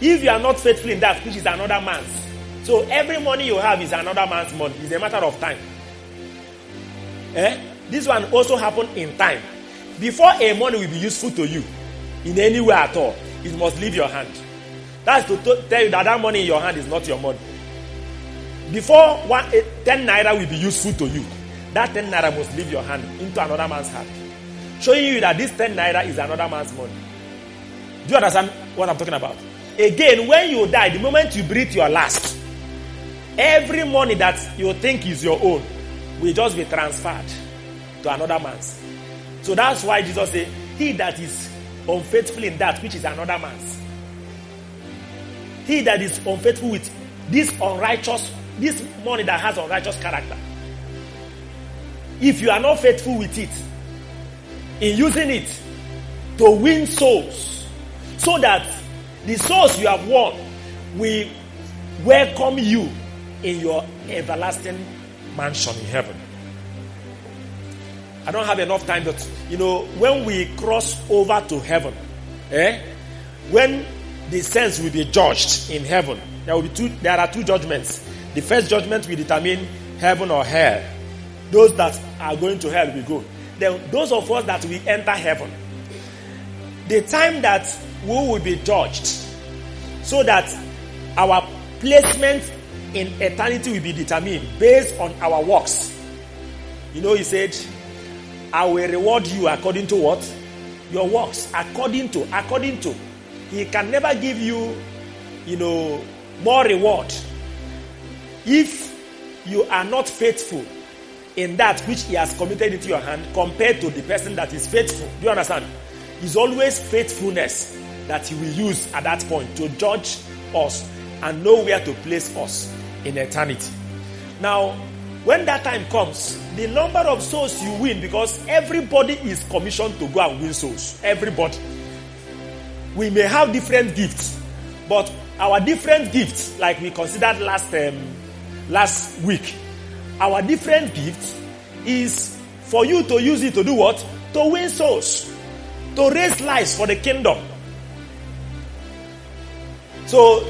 if you are not faithful in that which is another man's. So every money you have is another man's money. It's a matter of time. Eh? This one also happened in time. Before a money will be useful to you in any way at all, it must leave your hand. That's to t- tell you that that money in your hand is not your money. Before one, eh, 10 naira will be useful to you, that 10 naira must leave your hand into another man's hand. Showing you that this 10 naira is another man's money. Do you understand what I'm talking about? Again, when you die, the moment you breathe your last, every money that you think is your own will just be transferred to another man's. So that's why Jesus said, He that is unfaithful in that which is another man's. He that is unfaithful with this unrighteous, this money that has unrighteous character. If you are not faithful with it, in using it to win souls, so that the souls you have won will welcome you in your everlasting mansion in heaven. I don't have enough time, but you know, when we cross over to heaven, eh? When the saints will be judged in heaven, there will be two. There are two judgments. The first judgment will determine heaven or hell. Those that are going to hell will go. Then those of us that will enter heaven, the time that we will be judged, so that our placement in eternity will be determined based on our works. You know, he said, I will reward you according to what? Your works. According to, according to. He can never give you, you know, more reward if you are not faithful in that which he has committed into your hand compared to the person that is faithful. Do you understand? It's always faithfulness that he will use at that point to judge us and know where to place us in eternity. Now, when that time comes, the number of souls you win, because everybody is commissioned to go and win souls. Everybody. We may have different gifts, but our different gifts, like we considered last um, last week, our different gifts is for you to use it to do what? To win souls, to raise lives for the kingdom. So,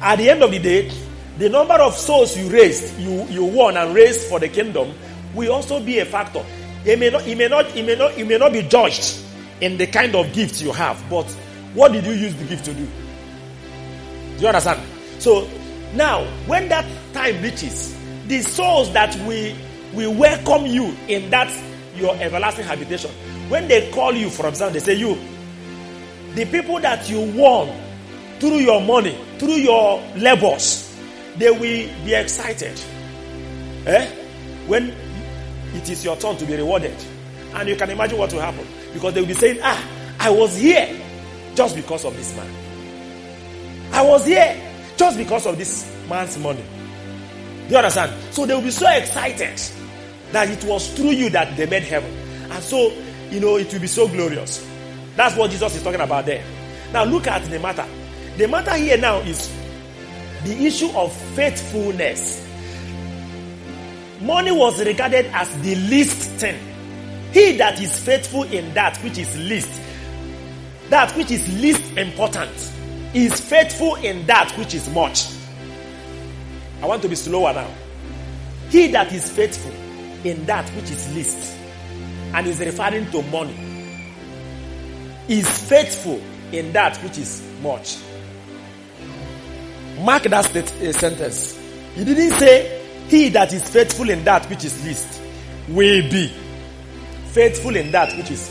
at the end of the day, the number of souls you raised, you, you won and raised for the kingdom will also be a factor. It may not, it may not, it may not, it may not be judged in the kind of gift you have, but what did you use the gift to do? Do you understand? So now, when that time reaches, the souls that we we welcome you in that your everlasting habitation. When they call you, for example, they say you, the people that you won through your money, through your labors, they will be excited. Eh? When it is your turn to be rewarded. And you can imagine what will happen. Because they will be saying, Ah, I was here just because of this man. I was here just because of this man's money. Do you understand? So they will be so excited that it was through you that they made heaven. And so, you know, it will be so glorious. That's what Jesus is talking about there. Now look at the matter. The matter here now is the issue of faithfulness. Money was regarded as the least thing. He that is faithful in that which is least, that which is least important, is faithful in that which is much. I want to be slower now. He that is faithful in that which is least, and is referring to money, is faithful in that which is much. Mark that state, uh, sentence. He didn't say, He that is faithful in that which is least will be faithful in that which is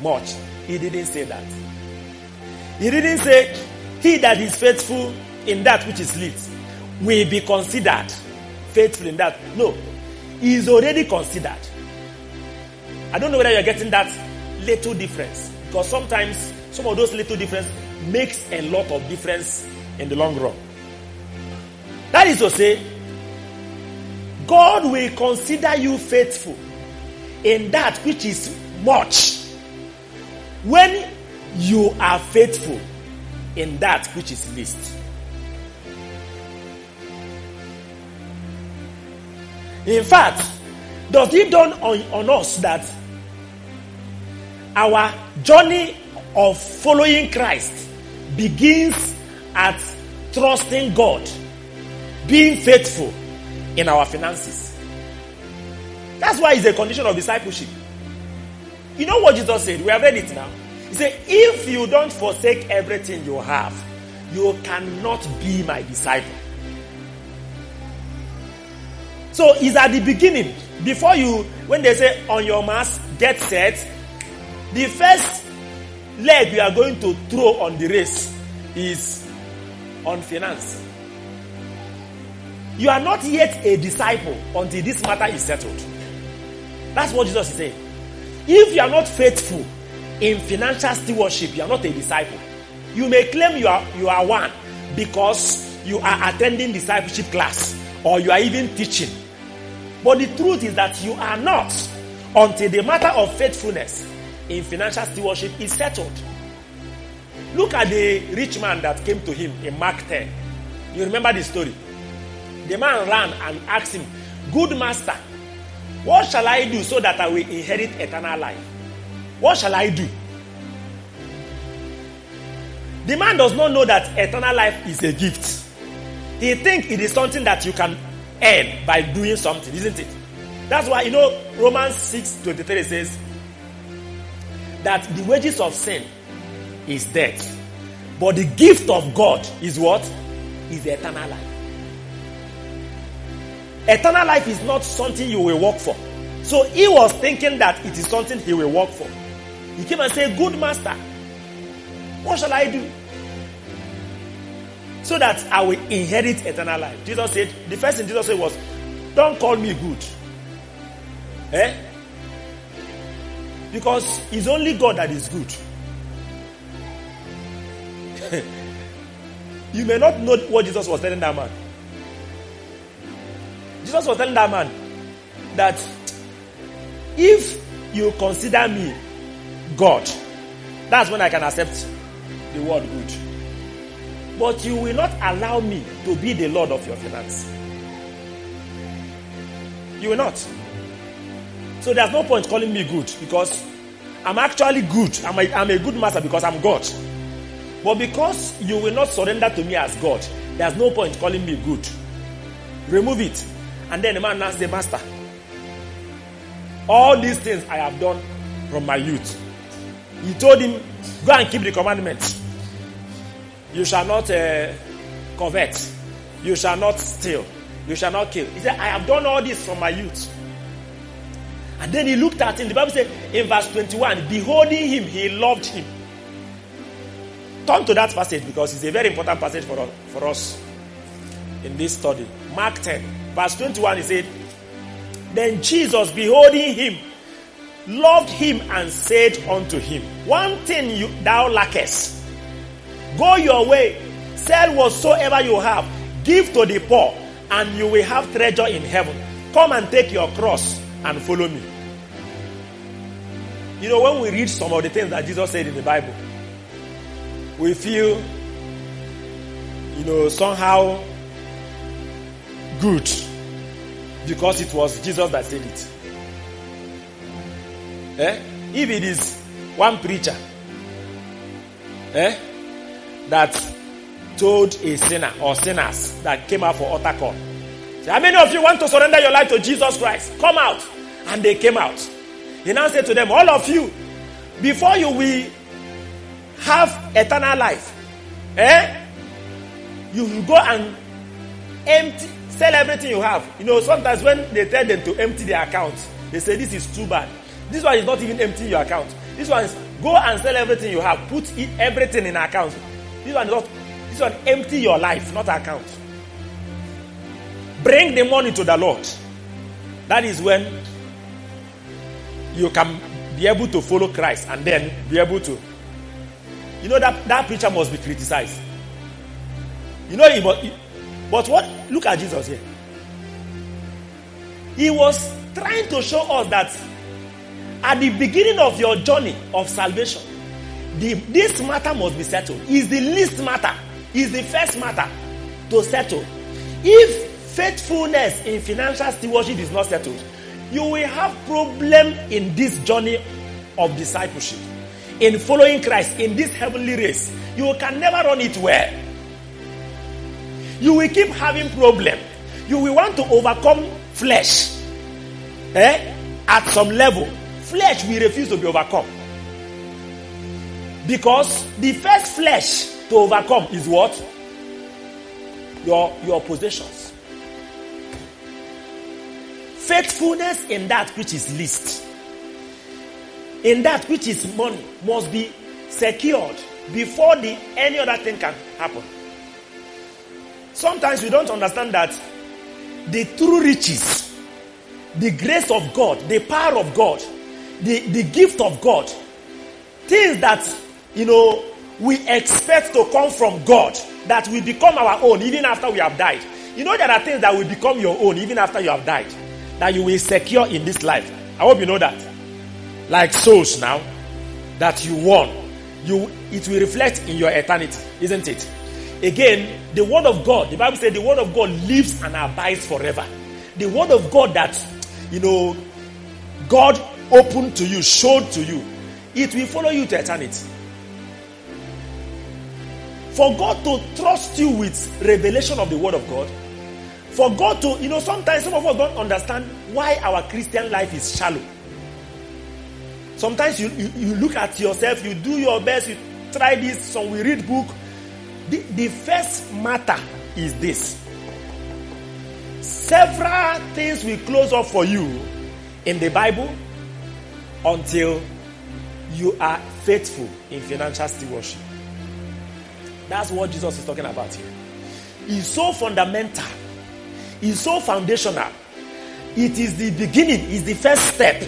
much. He didn't say that. He didn't say, He that is faithful in that which is least will be considered faithful in that. No, he is already considered. I don't know whether you're getting that little difference because sometimes some of those little difference makes a lot of difference in the long run. That is to say, God will consider you faithful in that which is much when you are faithful in that which is least. In fact, does it dawn on, on us that our journey of following Christ begins at trusting God, being faithful in our finances? That's why it's a condition of discipleship. You know what Jesus said? We have read it now. He said, If you don't forsake everything you have, you cannot be my disciple. So it's at the beginning. Before you, when they say on your mass, get set, the first leg we are going to throw on the race is on finance. You are not yet a disciple until this matter is settled. That's what Jesus is saying. If you are not faithful in financial stewardship, you are not a disciple. You may claim you are you are one because you are attending discipleship class or you are even teaching. But the truth is that you are not until the matter of faithfulness in financial stewardship is settled. Look at the rich man that came to him in Mark 10. You remember the story? The man ran and asked him, Good master, what shall I do so that I will inherit eternal life? What shall I do? The man does not know that eternal life is a gift. He thinks it is something that you can earn by doing something, isn't it? That's why, you know, Romans 6 23 says that the wages of sin is death. But the gift of God is what? Is eternal life. Eternal life is not something you will work for. So he was thinking that it is something he will work for. He came and said, Good master, what shall I do? So that I will inherit eternal life. Jesus said, the first thing Jesus said was, Don't call me good. Eh? Because it's only God that is good. *laughs* you may not know what Jesus was telling that man. Jesus was telling that man that if you consider me God, that's when I can accept the word good. But you will not allow me to be the Lord of your finance. You will not. So there's no point calling me good because I'm actually good. I'm a, I'm a good master because I'm God. But because you will not surrender to me as God, there's no point calling me good. Remove it. And then the man asks the master, All these things I have done from my youth. He told him, Go and keep the commandments. You shall not uh, covet. You shall not steal. You shall not kill. He said, I have done all this from my youth. And then he looked at him. The Bible said in verse 21, beholding him, he loved him. Turn to that passage because it's a very important passage for us, for us in this study. Mark 10, verse 21, he said, Then Jesus, beholding him, loved him and said unto him, One thing you, thou lackest. Go your way, sell whatsoever you have, give to the poor, and you will have treasure in heaven. Come and take your cross and follow me. You know, when we read some of the things that Jesus said in the Bible, we feel, you know, somehow good because it was Jesus that said it. Eh? If it is one preacher eh, that told a sinner or sinners that came out for altar call, say, how many of you want to surrender your life to Jesus Christ? Come out. And they came out. He now said to them, all of you, before you will have eternal life, eh? You will go and empty, sell everything you have. You know, sometimes when they tell them to empty their account, they say this is too bad. This one is not even emptying your account. This one is go and sell everything you have, put it, everything in account. This one is not. This one empty your life, not account. Bring the money to the Lord. That is when you can be able to follow Christ and then be able to. You know that that preacher must be criticized. You know, he must, but what? Look at Jesus here. He was trying to show us that at the beginning of your journey of salvation, the, this matter must be settled. Is the least matter, is the first matter to settle. If faithfulness in financial stewardship is not settled, you will have problem in this journey of discipleship, in following Christ in this heavenly race. You can never run it well. You will keep having problem. You will want to overcome flesh, eh? At some level, flesh will refuse to be overcome. Because the first flesh to overcome is what? Your, your possessions. Faithfulness in that which is least, in that which is money, must be secured before the any other thing can happen. Sometimes we don't understand that the true riches, the grace of God, the power of God, the, the gift of God, things that, you know, we expect to come from God, that will become our own even after we have died. You know, there are things that will become your own even after you have died, that you will secure in this life. I hope you know that. Like souls now, that you won, you it will reflect in your eternity, isn't it? Again, the word of God, the Bible says the word of God lives and abides forever. The word of God that, you know, God opened to you, showed to you, it will follow you to eternity. For God to trust you with revelation of the word of God, for God to, you know, sometimes some of us don't understand why our Christian life is shallow. Sometimes you, you, you look at yourself, you do your best, you try this, some we read book. The, the first matter is this. Several things will close up for you in the Bible until you are faithful in financial stewardship. That's what Jesus is talking about here. It's so fundamental, it's so foundational. It is the beginning, it's the first step.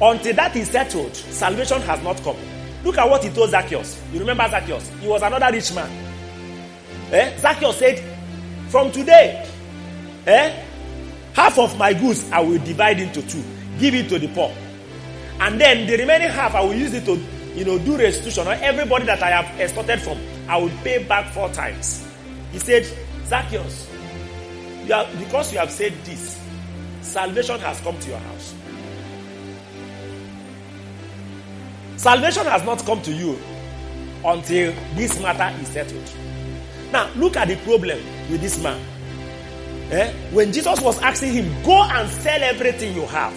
Until that is settled, salvation has not come. Look at what he told Zacchaeus. You remember Zacchaeus? He was another rich man. Eh? Zacchaeus said, From today, eh, half of my goods I will divide into two, give it to the poor. And then the remaining half I will use it to, you know, do restitution on everybody that I have extorted from. I will pay back four times. He said, Zacchaeus, you are, because you have said this, salvation has come to your house. Salvation has not come to you until this matter is settled. Now, look at the problem with this man. Eh? When Jesus was asking him, Go and sell everything you have.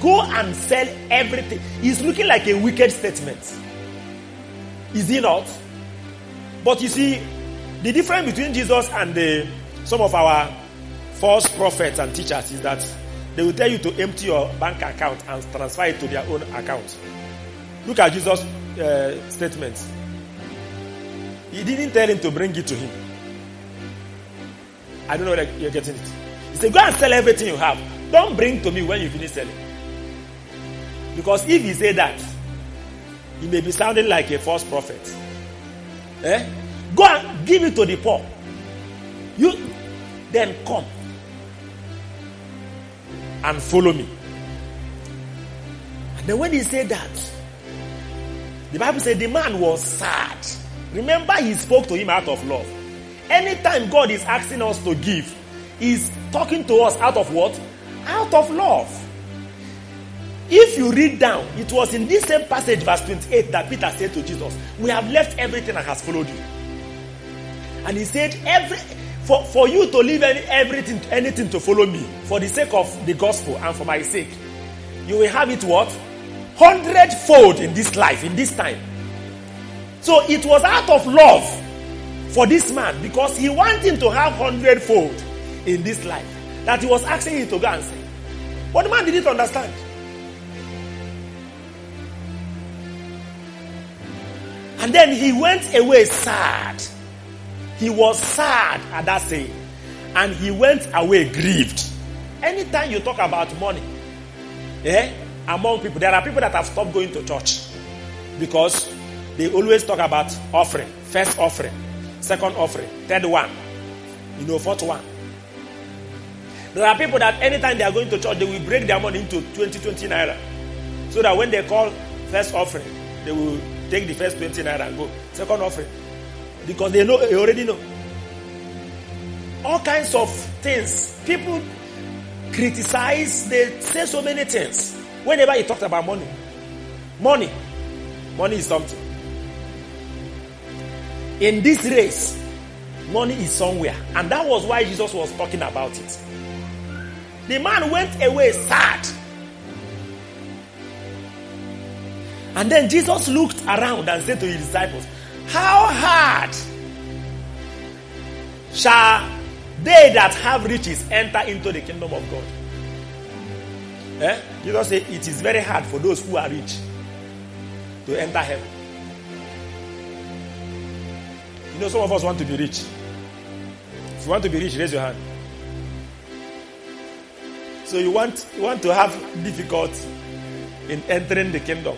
Go and sell everything. He's looking like a wicked statement. Is he not? But you see, the difference between Jesus and the, some of our false prophets and teachers is that they will tell you to empty your bank account and transfer it to their own account. Look at Jesus' uh, statement. He didn't tell him to bring it to him. I don't know whether you're getting it. He said, Go and sell everything you have. Don't bring to me when you finish selling. Because if he say that, he may be sounding like a false prophet. Eh? Go and give it to the poor. You then come and follow me. And then when he said that, the Bible said the man was sad. Remember, he spoke to him out of love. Anytime God is asking us to give, He's talking to us out of what? Out of love. If you read down, it was in this same passage, verse 28, that Peter said to Jesus, We have left everything and has followed you. And he said, Every for, for you to leave any, everything, anything to follow me, for the sake of the gospel and for my sake, you will have it what? Hundredfold in this life, in this time. So it was out of love for this man because he wanted to have hundredfold in this life that he was asking him to go and say. But the man didn't understand. And then he went away sad. He was sad at that saying. And he went away grieved. Anytime you talk about money, eh, among people, there are people that have stopped going to church because they always talk about offering, first offering, second offering, third one, you know, fourth one. There are people that anytime they are going to church, they will break their money into 20, 20 naira. So that when they call first offering, they will take the first 20 naira and go. Second offering. Because they know, they already know. All kinds of things. People criticize, they say so many things. Whenever he talked about money. Money. Money is something. In this race, money is somewhere. And that was why Jesus was talking about it. The man went away sad. And then Jesus looked around and said to his disciples, How hard shall they that have riches enter into the kingdom of God? Eh? Jesus said, It is very hard for those who are rich to enter heaven. You know, some of us want to be rich. If you want to be rich, raise your hand. So you want you want to have difficulty in entering the kingdom.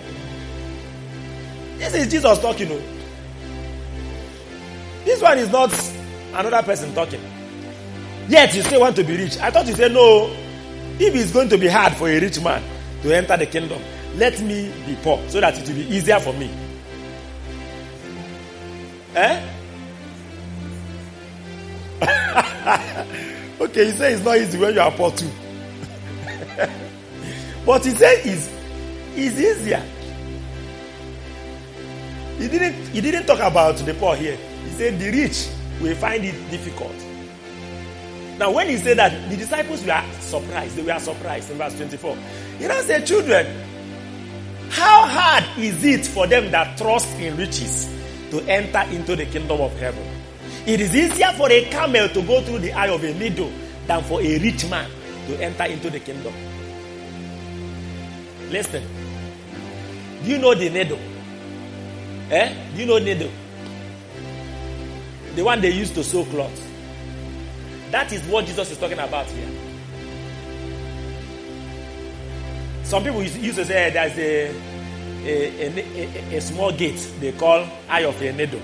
This is Jesus talking. oh. This one is not another person talking. Yet you still want to be rich. I thought you said no. If it's going to be hard for a rich man to enter the kingdom, let me be poor so that it will be easier for me. Eh? Okay, you say it's not easy when you are poor too. *laughs* but he said it's, it's easier. He didn't, he didn't talk about the poor here. He said the rich will find it difficult. Now, when he said that, the disciples were surprised. They were surprised in verse 24. He now said, Children, how hard is it for them that trust in riches to enter into the kingdom of heaven? It is easier for a camel to go through the eye of a needle than for a rich man to enter into the kingdom. Listen. Do you know the needle? Eh? Do you know needle? The one they use to sew cloth. That is what Jesus is talking about here. Some people used to say there's a, a, a, a, a small gate they call Eye of a Needle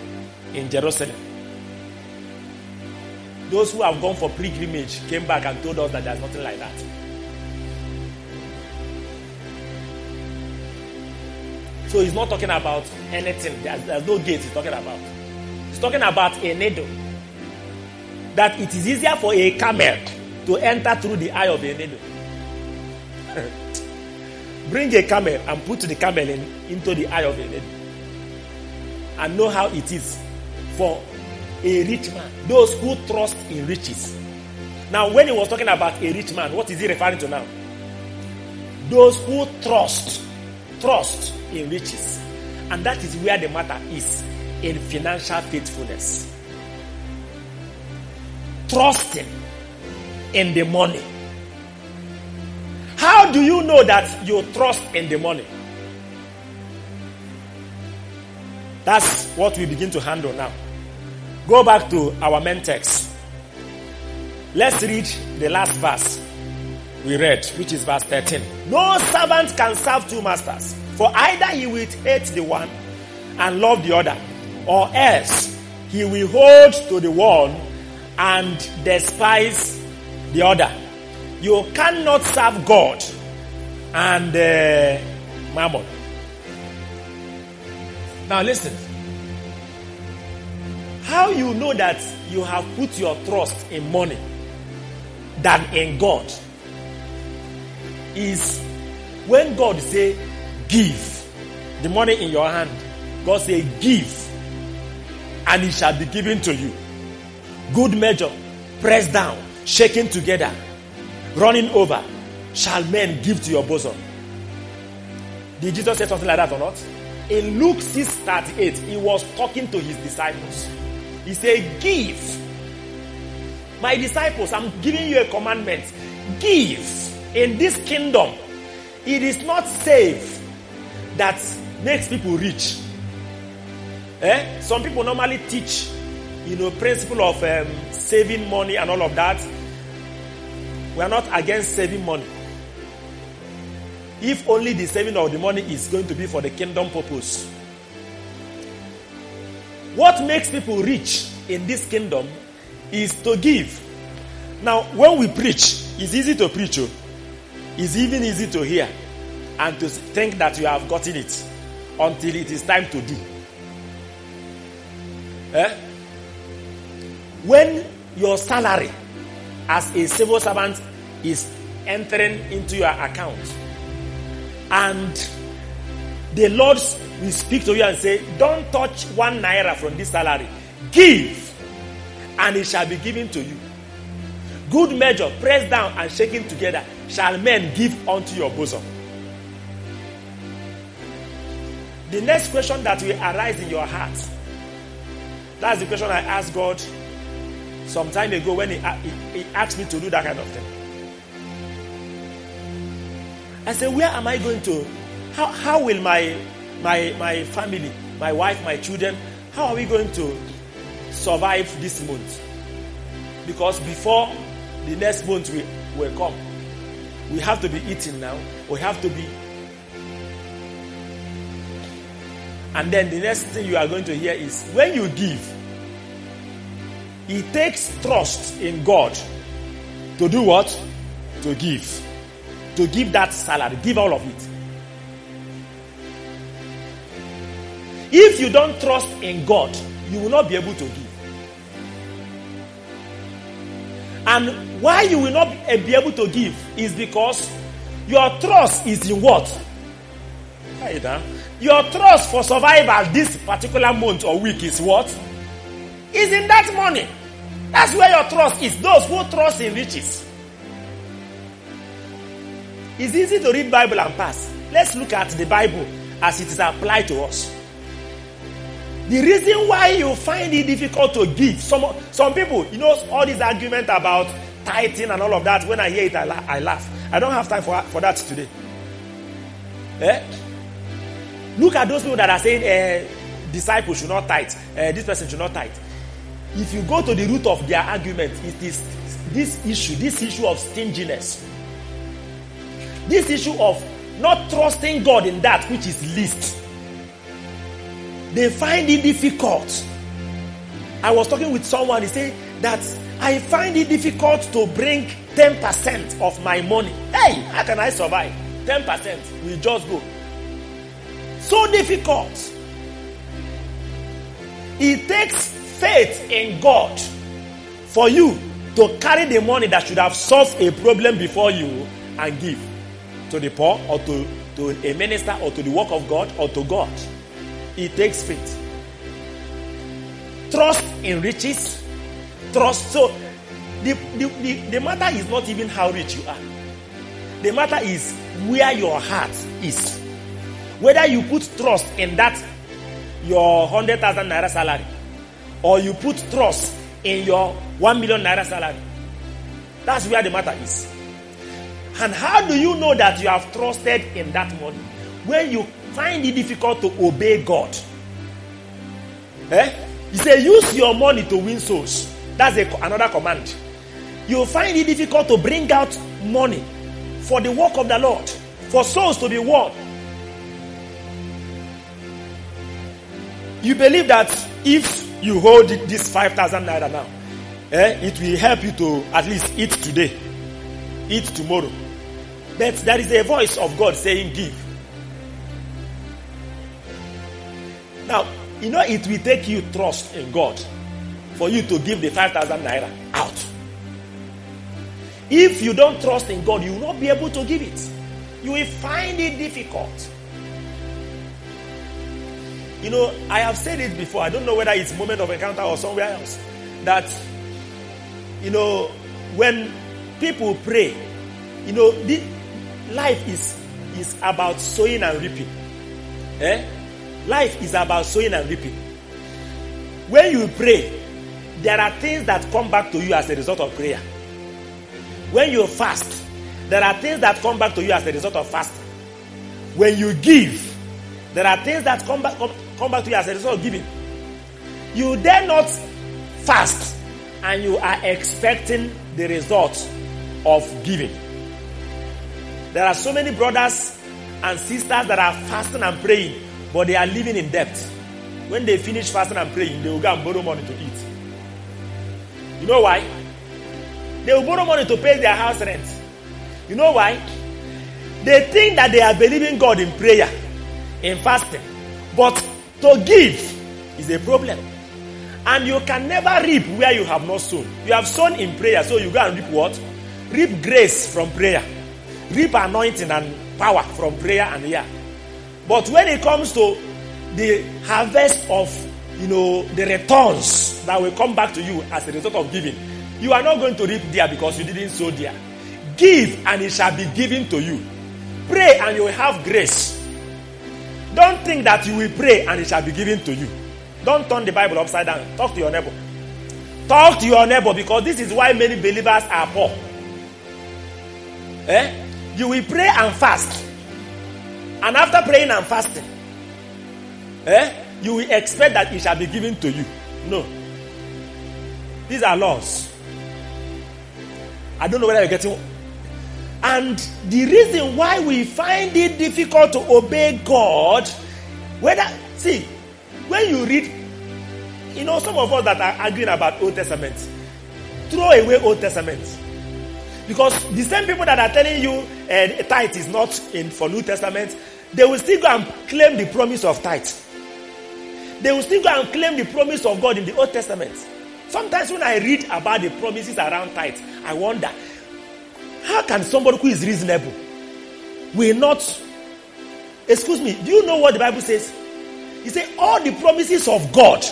in Jerusalem. Those who have gone for pilgrimage came back and told us that there's nothing like that. So he's not talking about anything. There's, there's no gate he's talking about. He's talking about a needle. That it is easier for a camel to enter through the eye of a needle. *laughs* Bring a camel and put the camel in, into the eye of a needle. And know how it is for a rich man. Those who trust in riches. Now, when he was talking about a rich man, what is he referring to now? Those who trust, trust in riches. And that is where the matter is in financial faithfulness. Trusting in the money. How do you know that you trust in the money? That's what we begin to handle now. Go back to our main text. Let's read the last verse we read, which is verse 13. No servant can serve two masters, for either he will hate the one and love the other, or else he will hold to the one and despise the other. You cannot serve God and uh, mammon. Now listen. How you know that you have put your trust in money than in God is when God say give the money in your hand. God say give and it shall be given to you. Good measure, pressed down, shaken together, running over, shall men give to your bosom. Did Jesus say something like that or not? In Luke 6 38, he was talking to his disciples. He said, Give. My disciples, I'm giving you a commandment. Give. In this kingdom, it is not safe that makes people rich. Eh? Some people normally teach, you know, principle of um, saving money and all of that. We are not against saving money. If only the saving of the money is going to be for the kingdom purpose. What makes people rich in this kingdom is to give. Now, when we preach, it's easy to preach. Oh. It's even easy to hear and to think that you have gotten it until it is time to do. Eh? When your salary as a civil servant is entering into your account and the Lord will speak to you and say, Don't touch one naira from this salary. Give, and it shall be given to you. Good measure, pressed down and shaken together, shall men give unto your bosom. The next question that will arise in your heart that's the question I asked God some time ago when he, he, he asked me to do that kind of thing. I said, Where am I going to? How, how will my, my, my family, my wife, my children, how are we going to survive this month? Because before the next month will, will come, we have to be eating now. We have to be. And then the next thing you are going to hear is when you give, it takes trust in God to do what? To give. To give that salary. Give all of it. If you don't trust in God, you will not be able to give. And why you will not be able to give is because your trust is in what? Your trust for survival this particular month or week is what? Is in that money. That's where your trust is. Those who trust in riches. It's easy to read Bible and pass. Let's look at the Bible as it is applied to us. The reason why you find it difficult to give, some, some people, you know, all this argument about tithing and all of that, when I hear it, I, la- I laugh. I don't have time for, for that today. Eh? Look at those people that are saying eh, disciples should not tithe, eh, this person should not tithe. If you go to the root of their argument, it is this issue, this issue of stinginess, this issue of not trusting God in that which is least. They find it difficult. I was talking with someone, he said that I find it difficult to bring 10% of my money. Hey, how can I survive? 10% will just go. So difficult. It takes faith in God for you to carry the money that should have solved a problem before you and give to the poor or to, to a minister or to the work of God or to God. It takes faith. Trust in riches. Trust. So the, the, the, the matter is not even how rich you are. The matter is where your heart is. Whether you put trust in that your 100,000 naira salary or you put trust in your 1 million naira salary. That's where the matter is. And how do you know that you have trusted in that money? When you find it difficult to obey God. Eh? He said, use your money to win souls. That's a, another command. You find it difficult to bring out money for the work of the Lord, for souls to be won. You believe that if you hold this 5,000 naira now, eh, it will help you to at least eat today, eat tomorrow. But there is a voice of God saying, Give. Now, you know, it will take you trust in God for you to give the 5,000 naira out. If you don't trust in God, you will not be able to give it. You will find it difficult. You know, I have said it before. I don't know whether it's moment of encounter or somewhere else. That, you know, when people pray, you know, life is is about sowing and reaping. Eh? Life is about sowing and reaping. When you pray, there are things that come back to you as a result of prayer. When you fast, there are things that come back to you as a result of fasting. When you give, there are things that come back come, come back to you as a result of giving. You dare not fast and you are expecting the result of giving. There are so many brothers and sisters that are fasting and praying, but they are living in debt. When they finish fasting and praying, they will go and borrow money to eat. You know why? They will borrow money to pay their house rent. You know why? They think that they are believing God in prayer, in fasting, but to give is a problem. And you can never reap where you have not sown. You have sown in prayer, so you go and reap what? Reap grace from prayer, reap anointing and power from prayer and yeah. But when it comes to the harvest of you know the returns that will come back to you as a result of giving, you are not going to reap there because you didn't sow there. Give and it shall be given to you. Pray and you will have grace. Don't think that you will pray and it shall be given to you. Don't turn the Bible upside down. Talk to your neighbor. Talk to your neighbor because this is why many believers are poor. Eh? You will pray and fast. And after praying and fasting, eh, you will expect that it shall be given to you. No. These are laws. I don't know whether you're getting. And the reason why we find it difficult to obey God, whether, see, when you read, you know, some of us that are arguing about Old Testament, throw away Old Testament. Because the same people that are telling you uh, tithe is not in for New Testament, they will still go and claim the promise of tithe. They will still go and claim the promise of God in the Old Testament. Sometimes when I read about the promises around tithe, I wonder, how can somebody who is reasonable will not, excuse me, do you know what the Bible says? He said, all the promises of God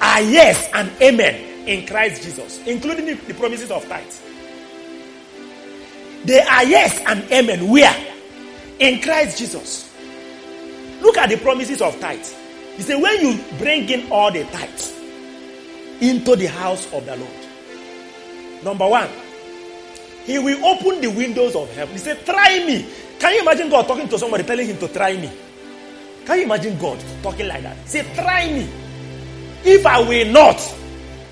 are yes and amen in Christ Jesus, including the, promises of tithe. They are yes and amen. Where? In Christ Jesus. Look at the promises of tithe. He said, when you bring in all the tithes into the house of the Lord, number one, He will open the windows of heaven. He said, try me. Can you imagine God talking to somebody telling him to try me? Can you imagine God talking like that? Say, try me. If I will not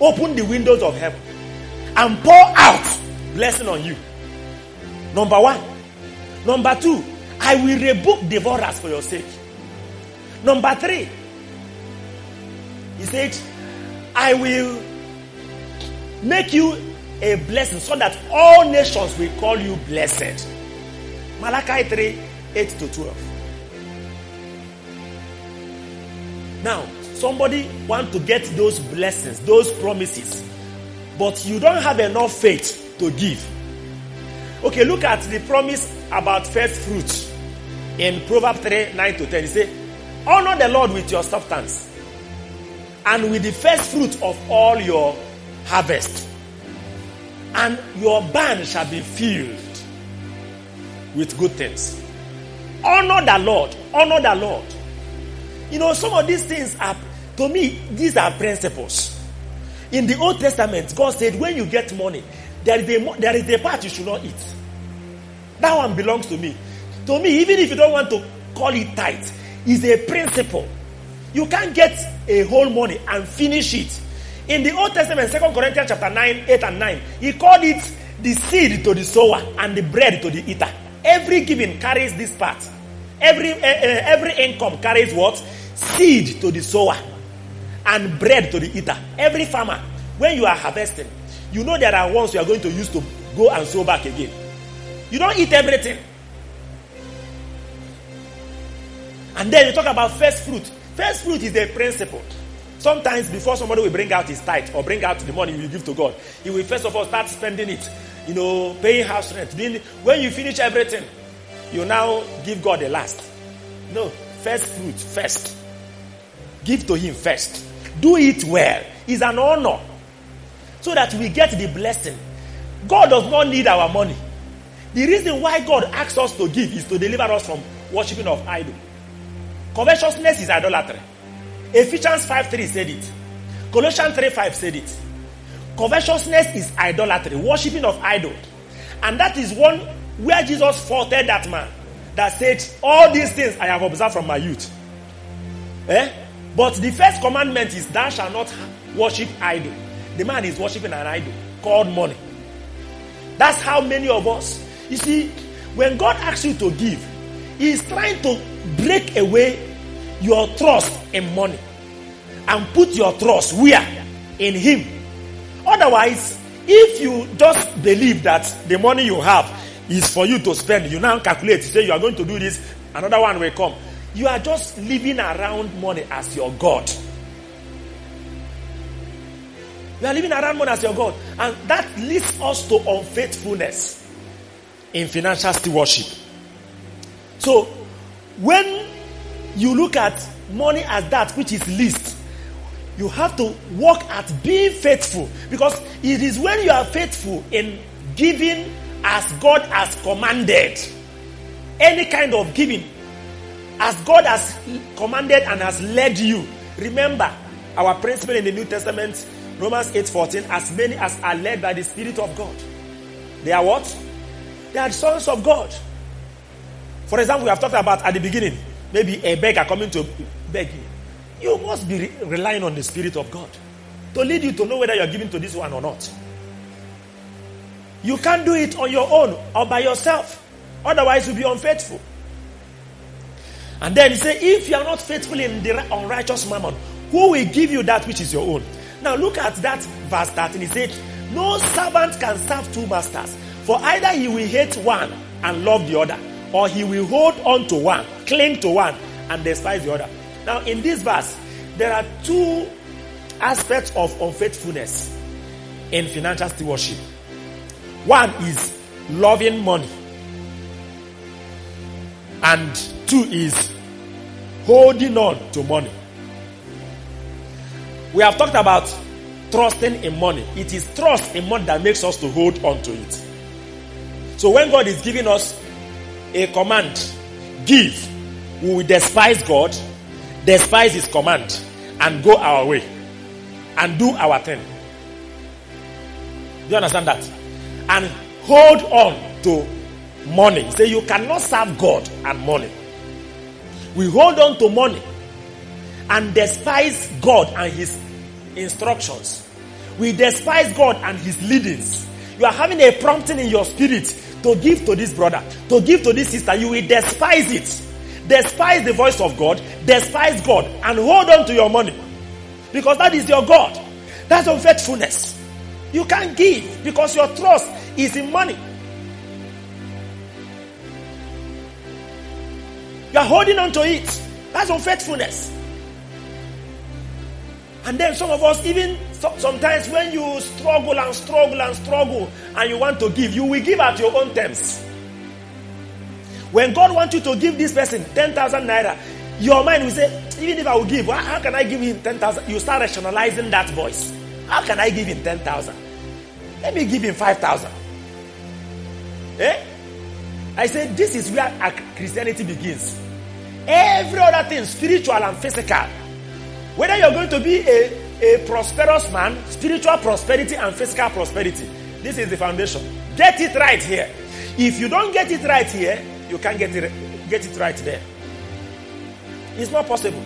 open the windows of heaven and pour out blessing on you. Number one. Number two, I will rebuke devourers for your sake. Number three, he said, I will make you a blessing so that all nations will call you blessed. Malachi 3 8 to 12. Now, somebody want to get those blessings, those promises, but you don't have enough faith to give. Okay, look at the promise about first fruits in Proverbs 3 9 to 10. He say, Honor the Lord with your substance and with the first fruit of all your harvest, and your barn shall be filled with good things. Honor the Lord. Honor the Lord. You know, some of these things are, to me, these are principles. In the Old Testament, God said, when you get money, there is a, there is a part you should not eat. That one belongs to me. To me, even if you don't want to call it tithe, is a principle. You can't get a whole money and finish it. In the Old Testament, 2 Corinthians chapter 9, 8 and 9, he called it the seed to the sower and the bread to the eater. Every giving carries this part. Every, uh, every income carries what? Seed to the sower and bread to the eater. Every farmer, when you are harvesting, you know there are ones you are going to use to go and sow back again. You don't eat everything. And then you talk about first fruit. First fruit is the principle. Sometimes before somebody will bring out his tithe or bring out the money you give to God, he will first of all start spending it. You know, paying house rent. Then when you finish everything, you now give God the last. No, first fruit first. Give to him first. Do it well. It's an honor. So that we get the blessing. God does not need our money. The reason why God asks us to give is to deliver us from worshiping of idol. Covetousness is idolatry. Ephesians 5 3 said it. Colossians 3 5 said it. Covetousness is idolatry, worshiping of idol. And that is one where Jesus faulted that man that said, All these things I have observed from my youth. Eh? But the first commandment is, Thou shalt not worship idol. The man is worshiping an idol called money. That's how many of us, you see, when God asks you to give, He is trying to break away your trust in money and put your trust where? In Him. Otherwise, if you just believe that the money you have is for you to spend, you now calculate, say you are going to do this, another one will come. You are just living around money as your God. You are living around money as your God. And that leads us to unfaithfulness in financial stewardship. So, when you look at money as that which is least, you have to work at being faithful because it is when you are faithful in giving as God has commanded, any kind of giving, as God has commanded and has led you. Remember our principle in the New Testament, Romans 8:14, as many as are led by the Spirit of God. They are what? They are sons of God. For example, we have talked about at the beginning, maybe a beggar coming to beg you. You must be re- relying on the Spirit of God to lead you to know whether you are giving to this one or not. You can't do it on your own or by yourself. Otherwise, you'll be unfaithful. And then he said, if you are not faithful in the unrighteous mammon, who will give you that which is your own? Now look at that verse 13. He said, no servant can serve two masters. For either he will hate one and love the other, or he will hold on to one, cling to one, and despise the other. Now, in this verse, there are two aspects of unfaithfulness in financial stewardship. One is loving money, and two is holding on to money. We have talked about trusting in money. It is trust in money that makes us to hold on to it. So when God is giving us a command, give, we will despise God, despise His command, and go our way and do our thing. Do you understand that? And hold on to money. Say you cannot serve God and money. We hold on to money and despise God and His instructions. We despise God and His leadings. You are having a prompting in your spirit to give to this brother, to give to this sister. You will despise it. Despise the voice of God, despise God, and hold on to your money. Because that is your God. That's unfaithfulness. You can't give because your trust is in money. You are holding on to it. That's unfaithfulness. And then some of us, even sometimes when you struggle and struggle and struggle and you want to give, you will give at your own terms. When God wants you to give this person 10,000 naira, your mind will say, even if I will give, how can I give him 10,000? You start rationalizing that voice. How can I give him 10,000? Let me give him 5,000. Eh? I said, this is where Christianity begins. Every other thing, spiritual and physical. Whether you're going to be a, a prosperous man, spiritual prosperity and physical prosperity, this is the foundation. Get it right here. If you don't get it right here, you can't get it, get it right there. It's not possible.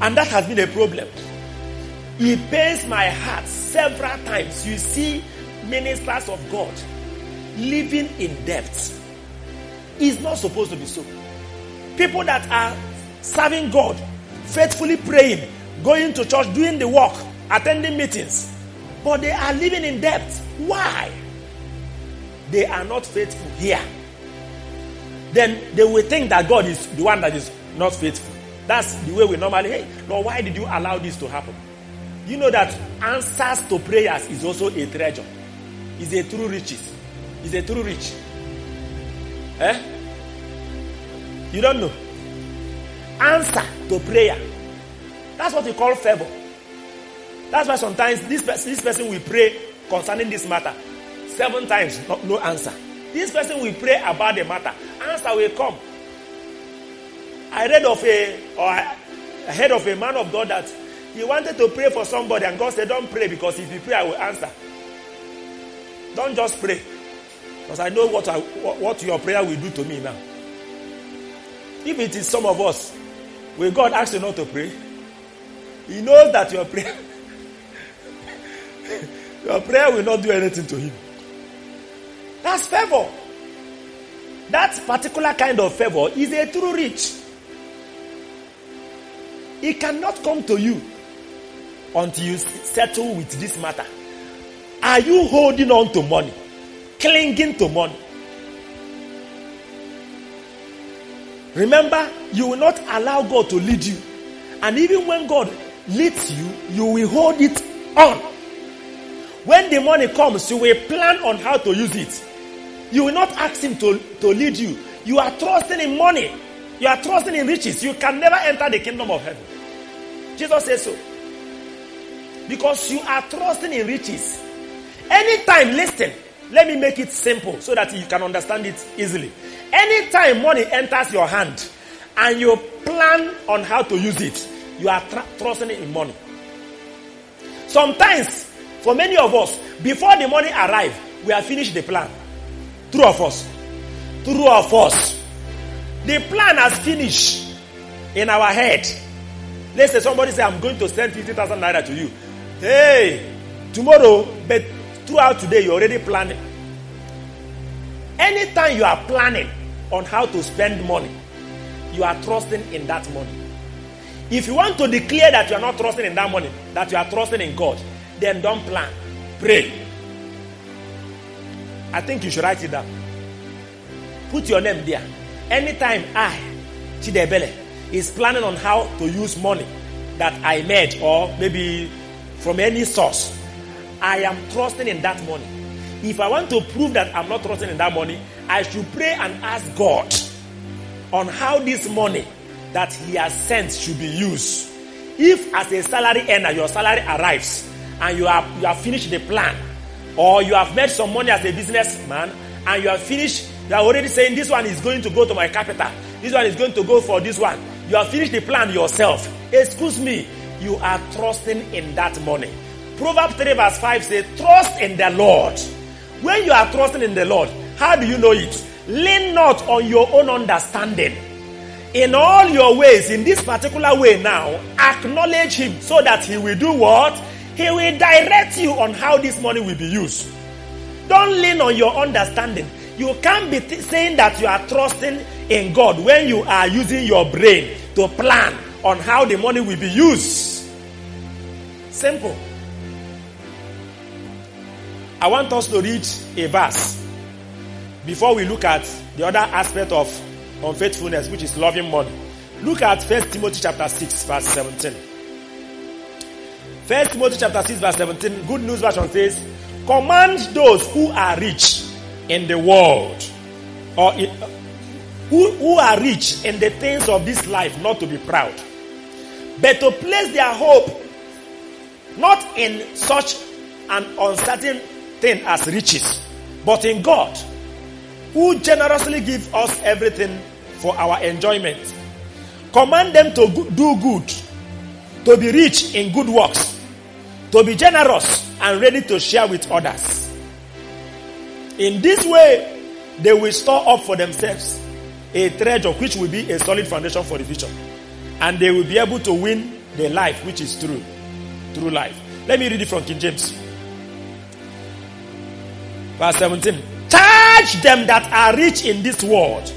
And that has been a problem. It pains my heart several times. You see ministers of God living in debt. It's not supposed to be so. People that are serving God, faithfully praying, going to church, doing the work, attending meetings, but they are living in debt. Why? They are not faithful here. Then they will think that God is the one that is not faithful. That's the way we normally, hey, Lord, why did you allow this to happen? You know that answers to prayers is also a treasure. Is a true riches. Is a true rich. Eh? You don't know. Answer to prayer. That's what we call favor. That's why sometimes this person, this person will pray concerning this matter. Seven times, no, no answer. This person will pray about the matter. Answer will come. I read of a, or I heard of a man of God that he wanted to pray for somebody, and God said, Don't pray because if you pray, I will answer. Don't just pray. Because I know what, I, what your prayer will do to me now. If it is some of us, will God ask you not to pray? He knows that your prayer, *laughs* your prayer will not do anything to him. That's favor. That particular kind of favor is a true rich. It cannot come to you until you settle with this matter. Are you holding on to money? Clinging to money? Remember, you will not allow God to lead you. And even when God leads you, you will hold it on. When the money comes, you will plan on how to use it. You will not ask Him to, to lead you. You are trusting in money. You are trusting in riches. You can never enter the kingdom of heaven. Jesus says so. Because you are trusting in riches. Anytime, listen, let me make it simple so that you can understand it easily. Anytime money enters your hand and you plan on how to use it, you are tra- trusting in money. Sometimes, for many of us, before the money arrives, we have finished the plan. True of us. True of us. The plan has finished in our head. Let's say somebody say, I'm going to send 50,000 naira to you. Hey, tomorrow, but throughout today, you're already planning. Anytime you are planning on how to spend money, you are trusting in that money. If you want to declare that you are not trusting in that money, that you are trusting in God, then don't plan. Pray. I think you should write it down. Put your name there. Anytime I, Chidebele, is planning on how to use money that I made or maybe from any source, I am trusting in that money. If I want to prove that I'm not trusting in that money, I should pray and ask God on how this money that He has sent should be used. If as a salary earner your salary arrives and you have you have finished the plan, or you have made some money as a businessman and you have finished, you are already saying this one is going to go to my capital, this one is going to go for this one. You have finished the plan yourself. Excuse me, you are trusting in that money. Proverbs 3 verse 5 says, Trust in the Lord. When you are trusting in the Lord, how do you know it? Lean not on your own understanding. In all your ways, in this particular way now, acknowledge Him so that He will do what? He will direct you on how this money will be used. Don't lean on your understanding. You can't be th- saying that you are trusting in God when you are using your brain to plan on how the money will be used. Simple. I want us to read a verse before we look at the other aspect of unfaithfulness, which is loving money. Look at 1 Timothy chapter 6, verse 17. 1 Timothy chapter 6, verse 17, Good News Version says, Command those who are rich in the world, or in, who, who are rich in the things of this life, not to be proud, but to place their hope not in such an uncertain thing as riches, but in God, who generously gives us everything for our enjoyment. Command them to do good, to be rich in good works, to be generous and ready to share with others. In this way, they will store up for themselves a treasure which will be a solid foundation for the future. And they will be able to win the life which is true. True life. Let me read it from King James. Verse 17. Charge them that are rich in this world,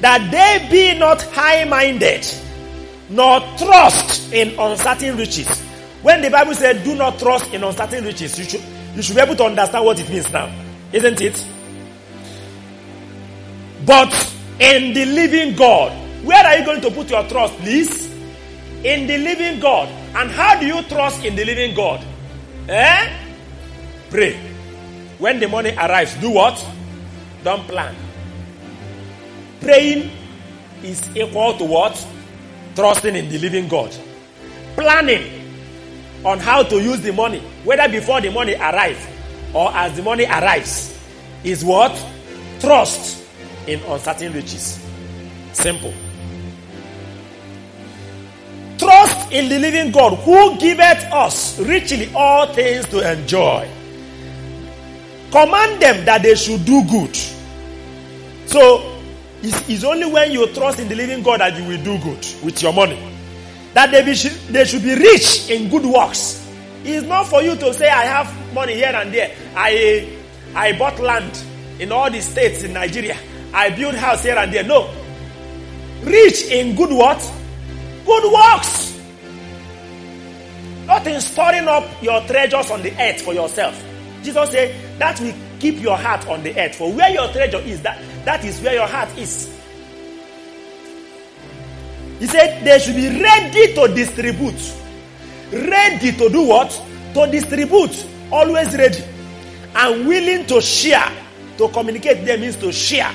that they be not high minded, nor trust in uncertain riches. When the Bible said, do not trust in uncertain riches, you should, you should be able to understand what it means now. Isn't it? But in the living God, where are you going to put your trust, please? In the living God. And how do you trust in the living God? Eh? Pray. When the money arrives, do what? Don't plan. Praying is equal to what? Trusting in the living God. Planning on how to use the money, whether before the money arrives or as the money arrives, is what? Trust in uncertain riches. Simple. Trust in the living God who giveth us richly all things to enjoy. Command them that they should do good. So, it's, it's only when you trust in the living God that you will do good with your money. That they, be, they should be rich in good works. It's not for you to say, I have money here and there. I, I bought land in all the states in Nigeria. I built house here and there. No. Rich in good what? Good works. Not in storing up your treasures on the earth for yourself. Jesus said, that will keep your heart on the earth. For where your treasure is, that, that is where your heart is. He said they should be ready to distribute. Ready to do what? To distribute. Always ready. And willing to share. To communicate them means to share.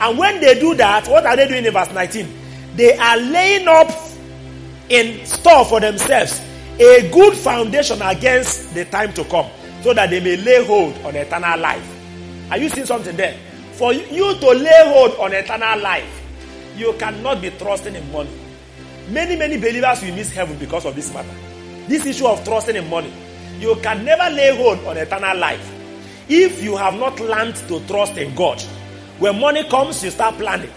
And when they do that, what are they doing in verse 19? They are laying up in store for themselves a good foundation against the time to come so that they may lay hold on eternal life. Are you seeing something there? For you to lay hold on eternal life, you cannot be trusting in money. Many, many believers will miss heaven because of this matter. This issue of trusting in money. You can never lay hold on eternal life if you have not learned to trust in God. When money comes, you start planning.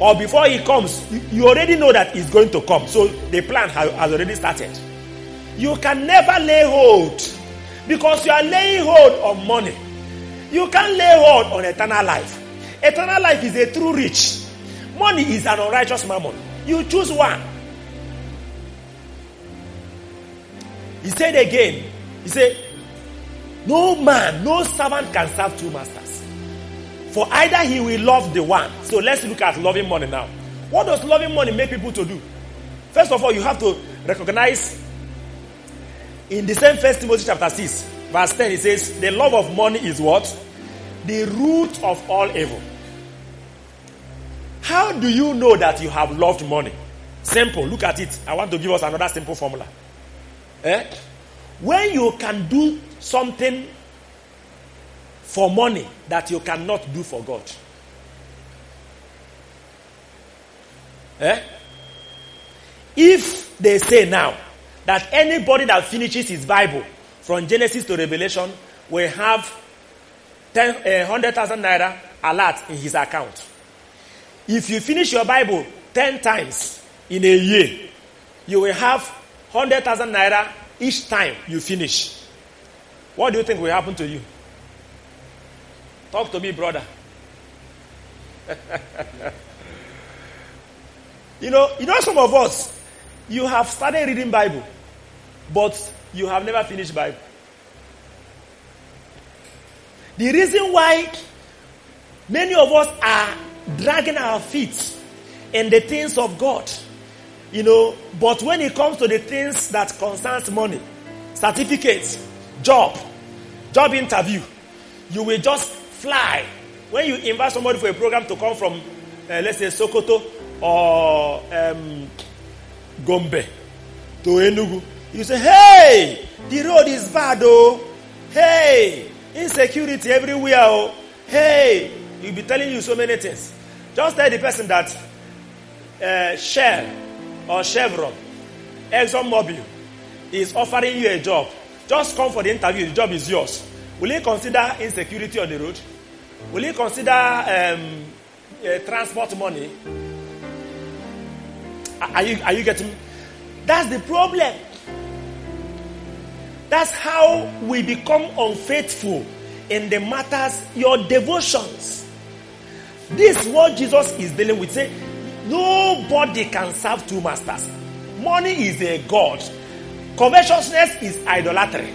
Or before it comes, you already know that it's going to come. So the plan has already started. You can never lay hold because you are laying hold on money. You can't lay hold on eternal life. Eternal life is a true rich. Money is an unrighteous mammon. You choose one. He said again, he said, No man, no servant can serve two masters. For either he will love the one. So let's look at loving money now. What does loving money make people to do? First of all, you have to recognize in the same first Timothy chapter 6, verse 10, it says, The love of money is what? The root of all evil. How do you know that you have loved money? Simple. Look at it. I want to give us another simple formula. Eh? When you can do something for money that you cannot do for God. Eh? If they say now that anybody that finishes his Bible from Genesis to Revelation will have 10, uh, 100,000 naira alert in his account. If you finish your Bible 10 times in a year, you will have 100,000 naira each time you finish. What do you think will happen to you? Talk to me, brother. *laughs* you know, you know some of us, you have started reading Bible, but you have never finished Bible. The reason why many of us are dragging our feet in the things of God, you know, but when it comes to the things that concerns money, certificates, job, job interview, you will just fly. When you invite somebody for a program to come from, uh, let's say, Sokoto or um, Gombe to Enugu, you say, hey, the road is bad, oh. Hey, insecurity everywhere, oh. Hey, you'll be telling you so many things. Just tell the person that uh, Shell or Chevron, ExxonMobil is offering you a job. Just come for the interview, the job is yours. Will you consider insecurity on the road? Will you consider um, uh, transport money? Are you, are you getting? That's the problem. That's how we become unfaithful in the matters, your devotions. This is what Jesus is dealing with. Say, nobody can serve two masters. Money is a god. Covetousness is idolatry.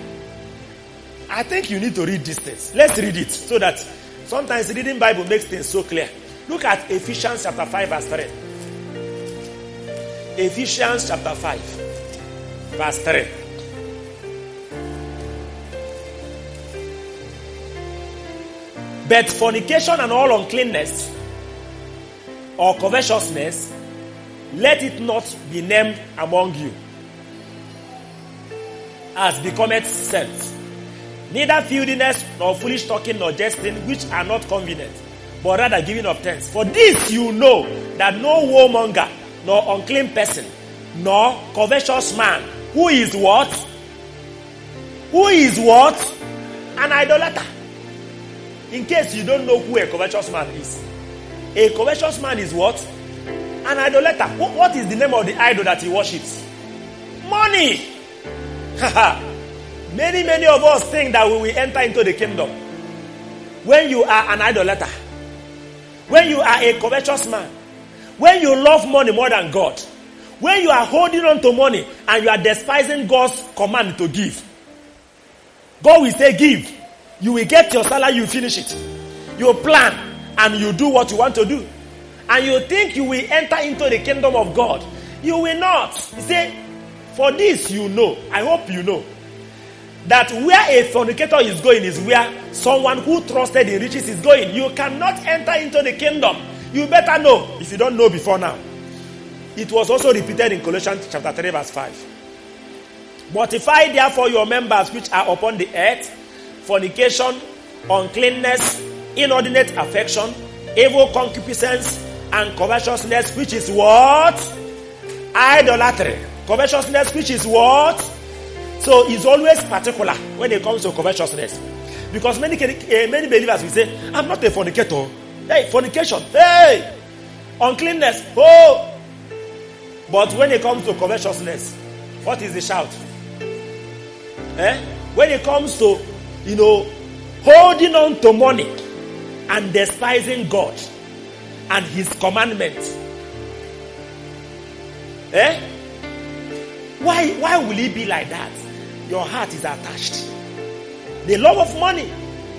I think you need to read this things. Let's read it so that sometimes reading Bible makes things so clear. Look at Ephesians chapter 5 verse 3. Ephesians chapter 5 verse 3. But fornication and all uncleanness or covetousness, let it not be named among you as becometh sense. Neither filthiness nor foolish talking nor jesting, which are not convenient, but rather giving of thanks. For this you know that no warmonger, nor unclean person, nor covetous man, who is what? Who is what? An idolater. In case you don't know who a covetous man is, a covetous man is what? An idolater. Wh- What is the name of the idol that he worships? Money. *laughs* many, many of us think that we will enter into the kingdom when you are an idolater, when you are a covetous man, when you love money more than God, when you are holding on to money and you are despising God's command to give. God will say, Give. You will get your salary, you finish it. You plan and you do what you want to do. And you think you will enter into the kingdom of God. You will not. He said, For this you know, I hope you know, that where a fornicator is going is where someone who trusted in riches is going. You cannot enter into the kingdom. You better know if you don't know before now. It was also repeated in Colossians chapter 3, verse 5. Mortify therefore your members which are upon the earth fornication, uncleanness, inordinate affection, evil concupiscence, and covetousness, which is what? Idolatry. Covetousness, which is what? So it's always particular when it comes to covetousness. Because many, uh, many believers will say, I'm not a fornicator. Hey, fornication. Hey! Uncleanness. Oh! But when it comes to covetousness, what is the shout? Eh? When it comes to, you know, holding on to money and despising God and His commandments. Eh? Why, why will it be like that? Your heart is attached. The love of money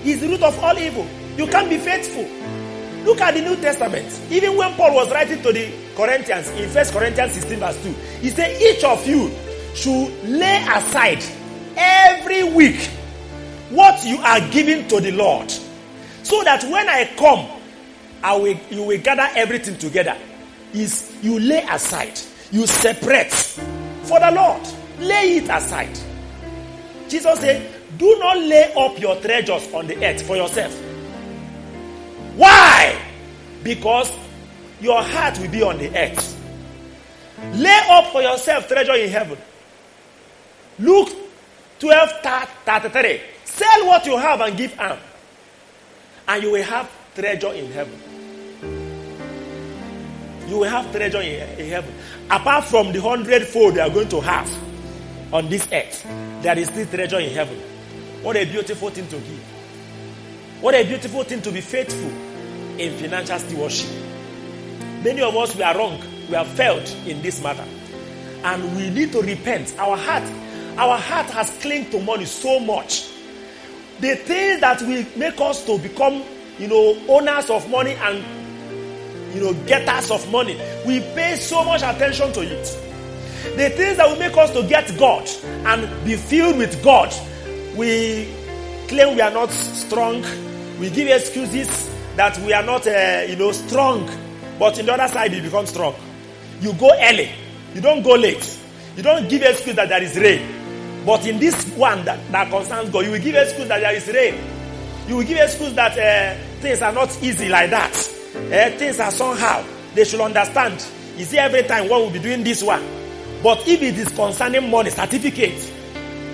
is the root of all evil. You can't be faithful. Look at the New Testament. Even when Paul was writing to the Corinthians in 1 Corinthians 16, verse 2, he said, Each of you should lay aside every week what you are giving to the Lord. So that when I come, I will, you will gather everything together. Is you lay aside, you separate for the Lord. Lay it aside. Jesus said, Do not lay up your treasures on the earth for yourself. Why? Because your heart will be on the earth. Lay up for yourself treasure in heaven. Luke 12 33. Sell what you have and give alms, and you will have treasure in heaven. You will have treasure in, in heaven. Apart from the hundredfold they are going to have on this earth, there is still treasure in heaven. What a beautiful thing to give. What a beautiful thing to be faithful in financial stewardship. Many of us we are wrong. We have failed in this matter. And we need to repent. Our heart, our heart has clinged to money so much. The things that will make us to become, you know, owners of money and you know, getters of money. We pay so much attention to it. The things that will make us to get God and be filled with God, we claim we are not strong. We give excuses that we are not, uh, you know, strong. But in the other side, you become strong. You go early. You don't go late. You don't give excuse that there is rain. But in this one that, that concerns God, you will give excuse that there is rain. You will give excuse that uh, things are not easy like that. Uh, things are somehow. They should understand. You see, every time one will be doing this one. But if it is concerning money, certificate,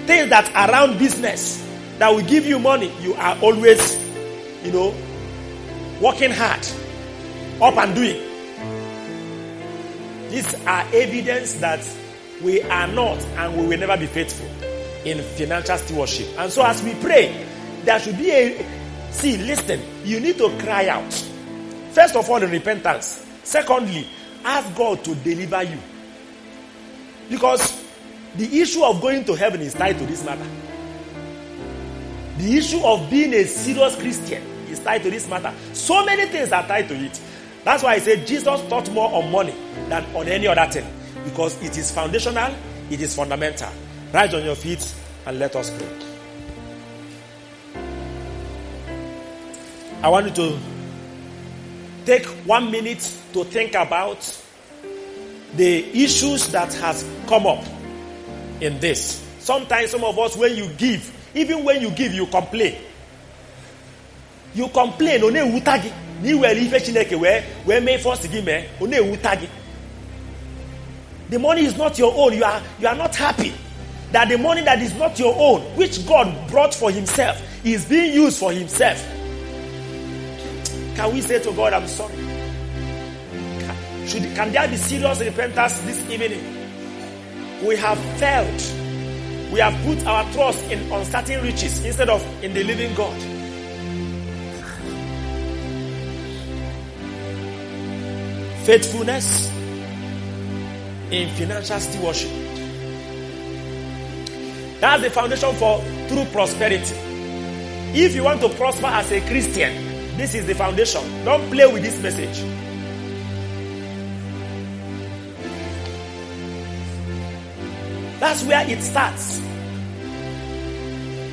things that around business that will give you money, you are always, you know, working hard, up and doing. These are evidence that we are not and we will never be faithful in financial stewardship. And so, as we pray, there should be a see, listen, you need to cry out. First of all, in repentance. Secondly, ask God to deliver you. Because the issue of going to heaven is tied to this matter. The issue of being a serious Christian is tied to this matter. So many things are tied to it. That's why I say Jesus taught more on money than on any other thing. Because it is foundational, it is fundamental. Rise on your feet and let us pray. I want you to take one minute to think about the issues that has come up in this. Sometimes some of us, when you give, even when you give, you complain. You complain, one ewutagi. Ni were ife Chineke where where may first give me, one ewutagi. The money is not your own. You are you are not happy that the money that is not your own, which God brought for Himself, is being used for Himself. Can we say to God, I'm sorry? Can, should, can there be serious repentance this evening? We have failed. We have put our trust in uncertain riches instead of in the living God. Faithfulness in financial stewardship. That's the foundation for true prosperity. If you want to prosper as a Christian, this is the foundation. Don't play with this message. That's where it starts.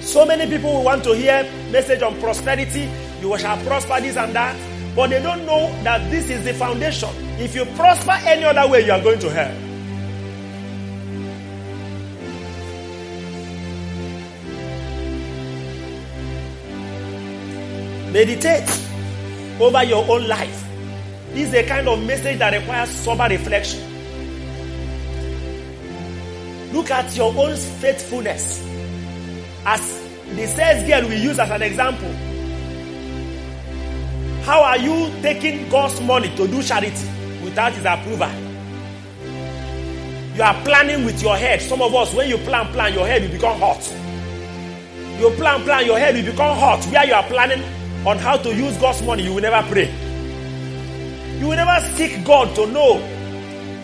So many people will want to hear message on prosperity. You shall prosper this and that. But they don't know that this is the foundation. If you prosper any other way, you are going to hell. Meditate over your own life. This is a kind of message that requires sober reflection. Look at your own faithfulness. As the sales girl we use as an example. How are you taking God's money to do charity without his approval? You are planning with your head. Some of us, when you plan, plan, your head will become hot. You plan, plan, your head will become hot. Where you are planning on how to use God's money, you will never pray. You will never seek God to know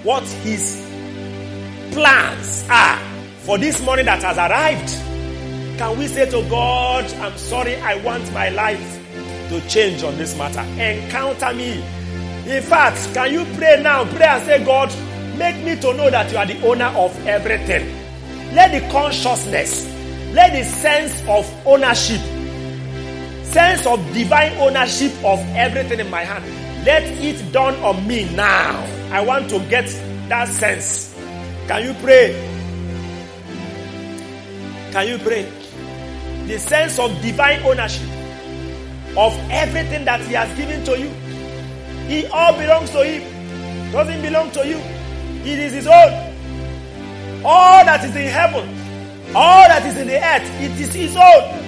what His plans are for this money that has arrived. Can we say to God, I'm sorry, I want my life to change on this matter? Encounter me. In fact, can you pray now? Pray and say, God, make me to know that you are the owner of everything. Let the consciousness, let the sense of ownership sense of divine ownership of everything in my hand. Let it dawn on me now. I want to get that sense. Can you pray? Can you pray? The sense of divine ownership of everything that He has given to you. It all belongs to Him. Doesn't belong to you. It is His own. All that is in heaven, all that is in the earth, it is His own.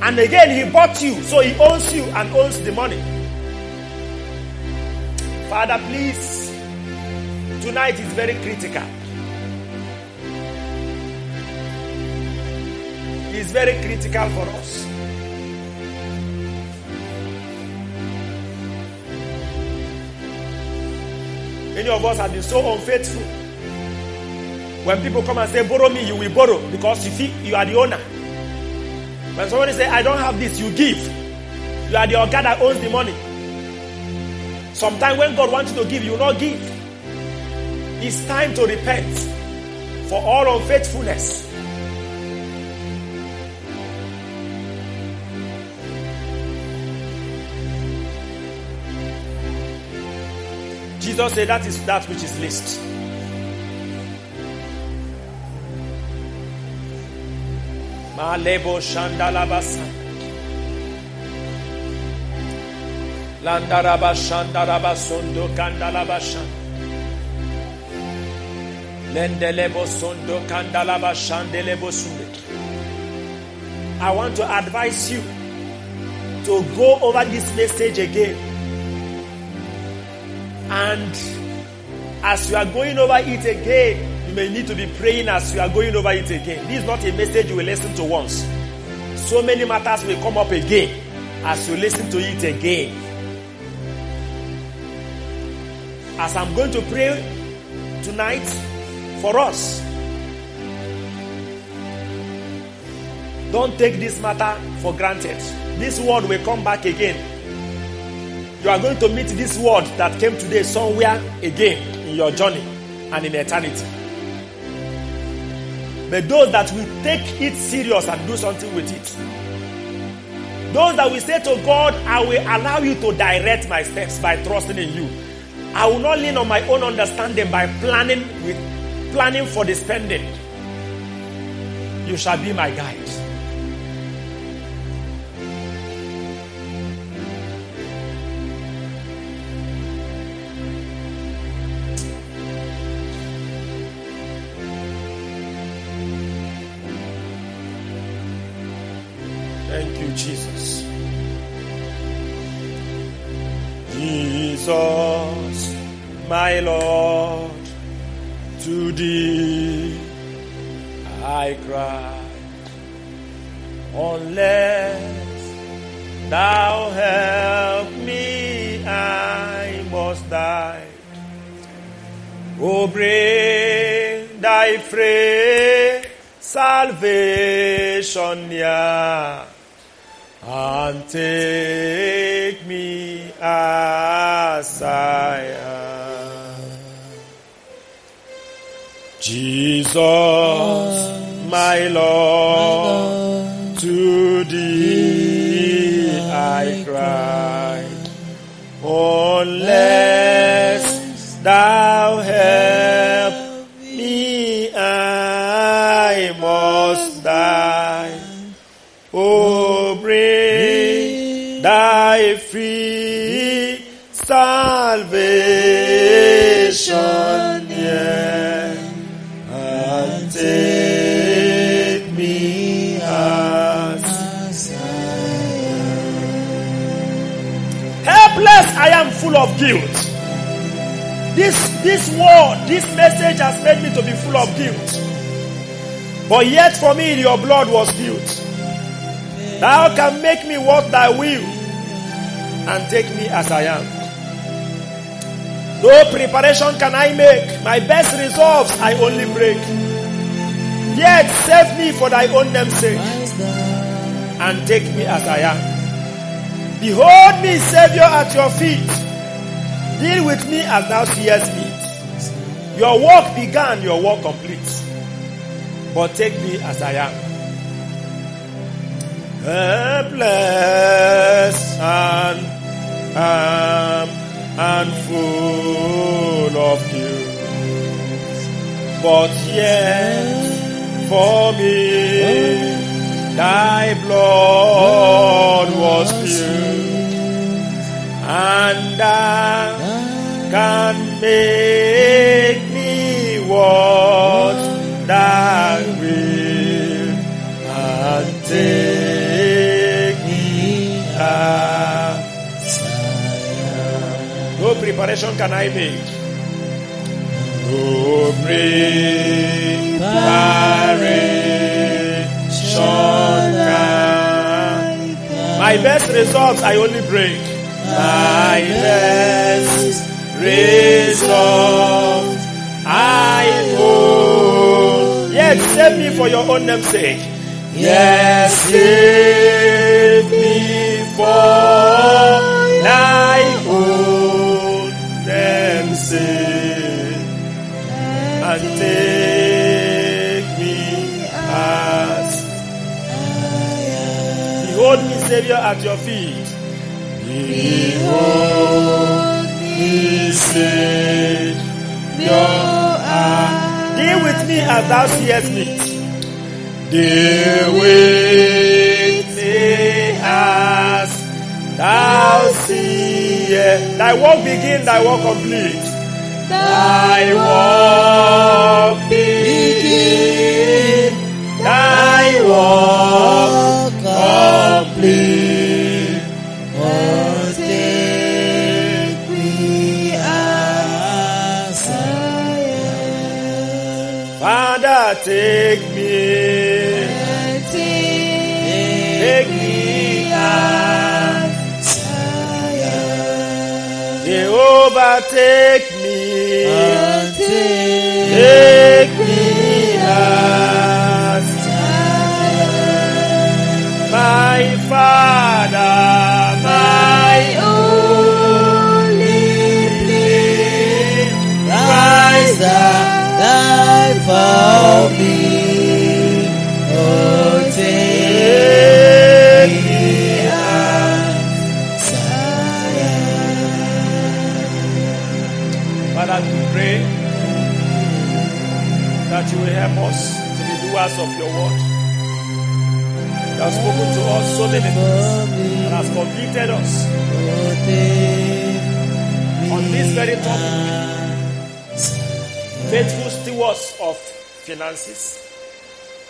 And again, he bought you, so he owns you and owns the money. Father, please, tonight is very critical. It's very critical for us. Many of us have been so unfaithful. When people come and say, borrow me, you will borrow because you think you are the owner. When somebody say, I don't have this, you give. You are the organ that owns the money. Sometimes when God wants you to give, you will not give. It's time to repent for all unfaithfulness. Jesus said that is that which is least. Malebo Shandalabasa. Landaraba Shandaraba Sondo Kandalabashan. Lendelebo Sondo Kandalaba Shandelebo Sunde. I want to advise you to go over this message again. And as you are going over it again, may need to be praying as you are going over it again. This is not a message you will listen to once. So many matters will come up again as you listen to it again. As I'm going to pray tonight for us, don't take this matter for granted. This word will come back again. You are going to meet this word that came today somewhere again in your journey and in eternity. But those that will take it serious and do something with it, those that will say to God, I will allow you to direct my steps by trusting in you. I will not lean on my own understanding by planning with planning for the spending. You shall be my guide. Oh, unless thou guilt. This this word, this message has made me to be full of guilt. But yet for me your blood was guilt. Thou can make me what thy will and take me as I am. No preparation can I make. My best resolves I only break. Yet save me for thy own name's sake and take me as I am. Behold me, Savior, at your feet. Deal with me as thou seest me. Your work began, your work complete. But take me as I am. Helpless and um, and full of guilt, but yet for me thy blood was spilled, and thou can make me what thou will and take me as No preparation can I make. No preparation can. My best results I only break. My best results I hold. Yes, save me for your own name's sake. Yes, save me for thy own name's sake, and take me as Behold me, Savior, at your feet. Behold me, Savior, at Deal with me as thou seest me. Deal with me as thou seest. Thy work begin, thy work complete. Thy work begin, thy work complete. Take me, take me. Jehovah, take me, take me as Father, we pray that you will help us to be doers of your word. You have spoken to us so many things and has convicted us on this very topic. Of finances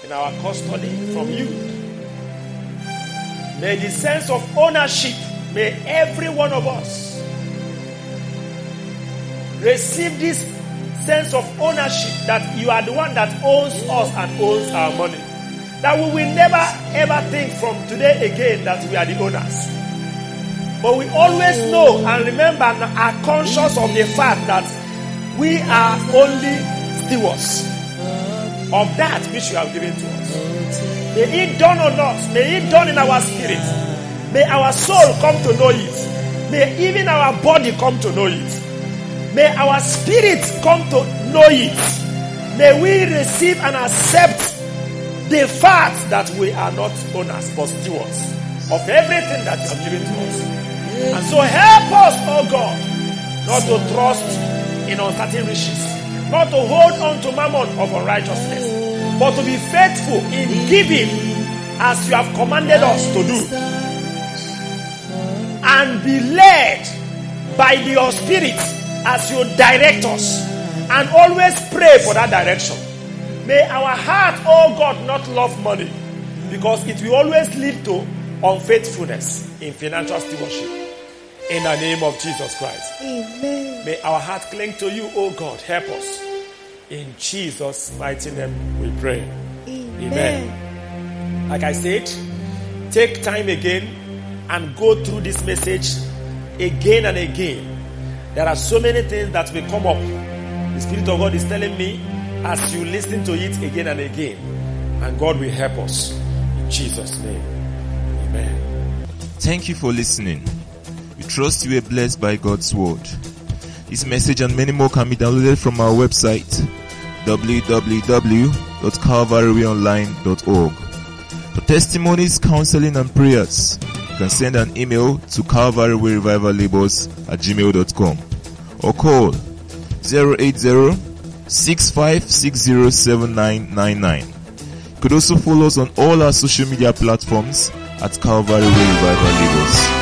in our custody from you. May the sense of ownership, may every one of us receive this sense of ownership that you are the one that owns us and owns our money. That we will never ever think from today again that we are the owners. But we always know and remember and are conscious of the fact that we are only stewards of that which you have given to us. May it dawn on us. May it dawn in our spirit. May our soul come to know it. May even our body come to know it. May our spirit come to know it. May we receive and accept the fact that we are not owners but stewards of everything that you have given to us. And so help us, oh God, not to trust in uncertain riches, not to hold on to mammon of unrighteousness, but to be faithful in giving as you have commanded us to do. And be led by your spirit as you direct us. And always pray for that direction. May our heart, oh God, not love money because it will always lead to unfaithfulness in financial stewardship. In the name of Jesus Christ. Amen. May our heart cling to you, oh God. Help us. In Jesus' mighty name we pray. Amen. Like I said, take time again and go through this message again and again. There are so many things that will come up. The Spirit of God is telling me as you listen to it again and again. And God will help us. In Jesus' name. Amen. Thank you for listening. We trust you are blessed by God's word. This message and many more can be downloaded from our website www.calvaryonline.org. For testimonies, counseling, and prayers, you can send an email to calvarywayrevivalabels at gmail.com or call 080 65607999. You could also follow us on all our social media platforms at Calvary Revival Labels.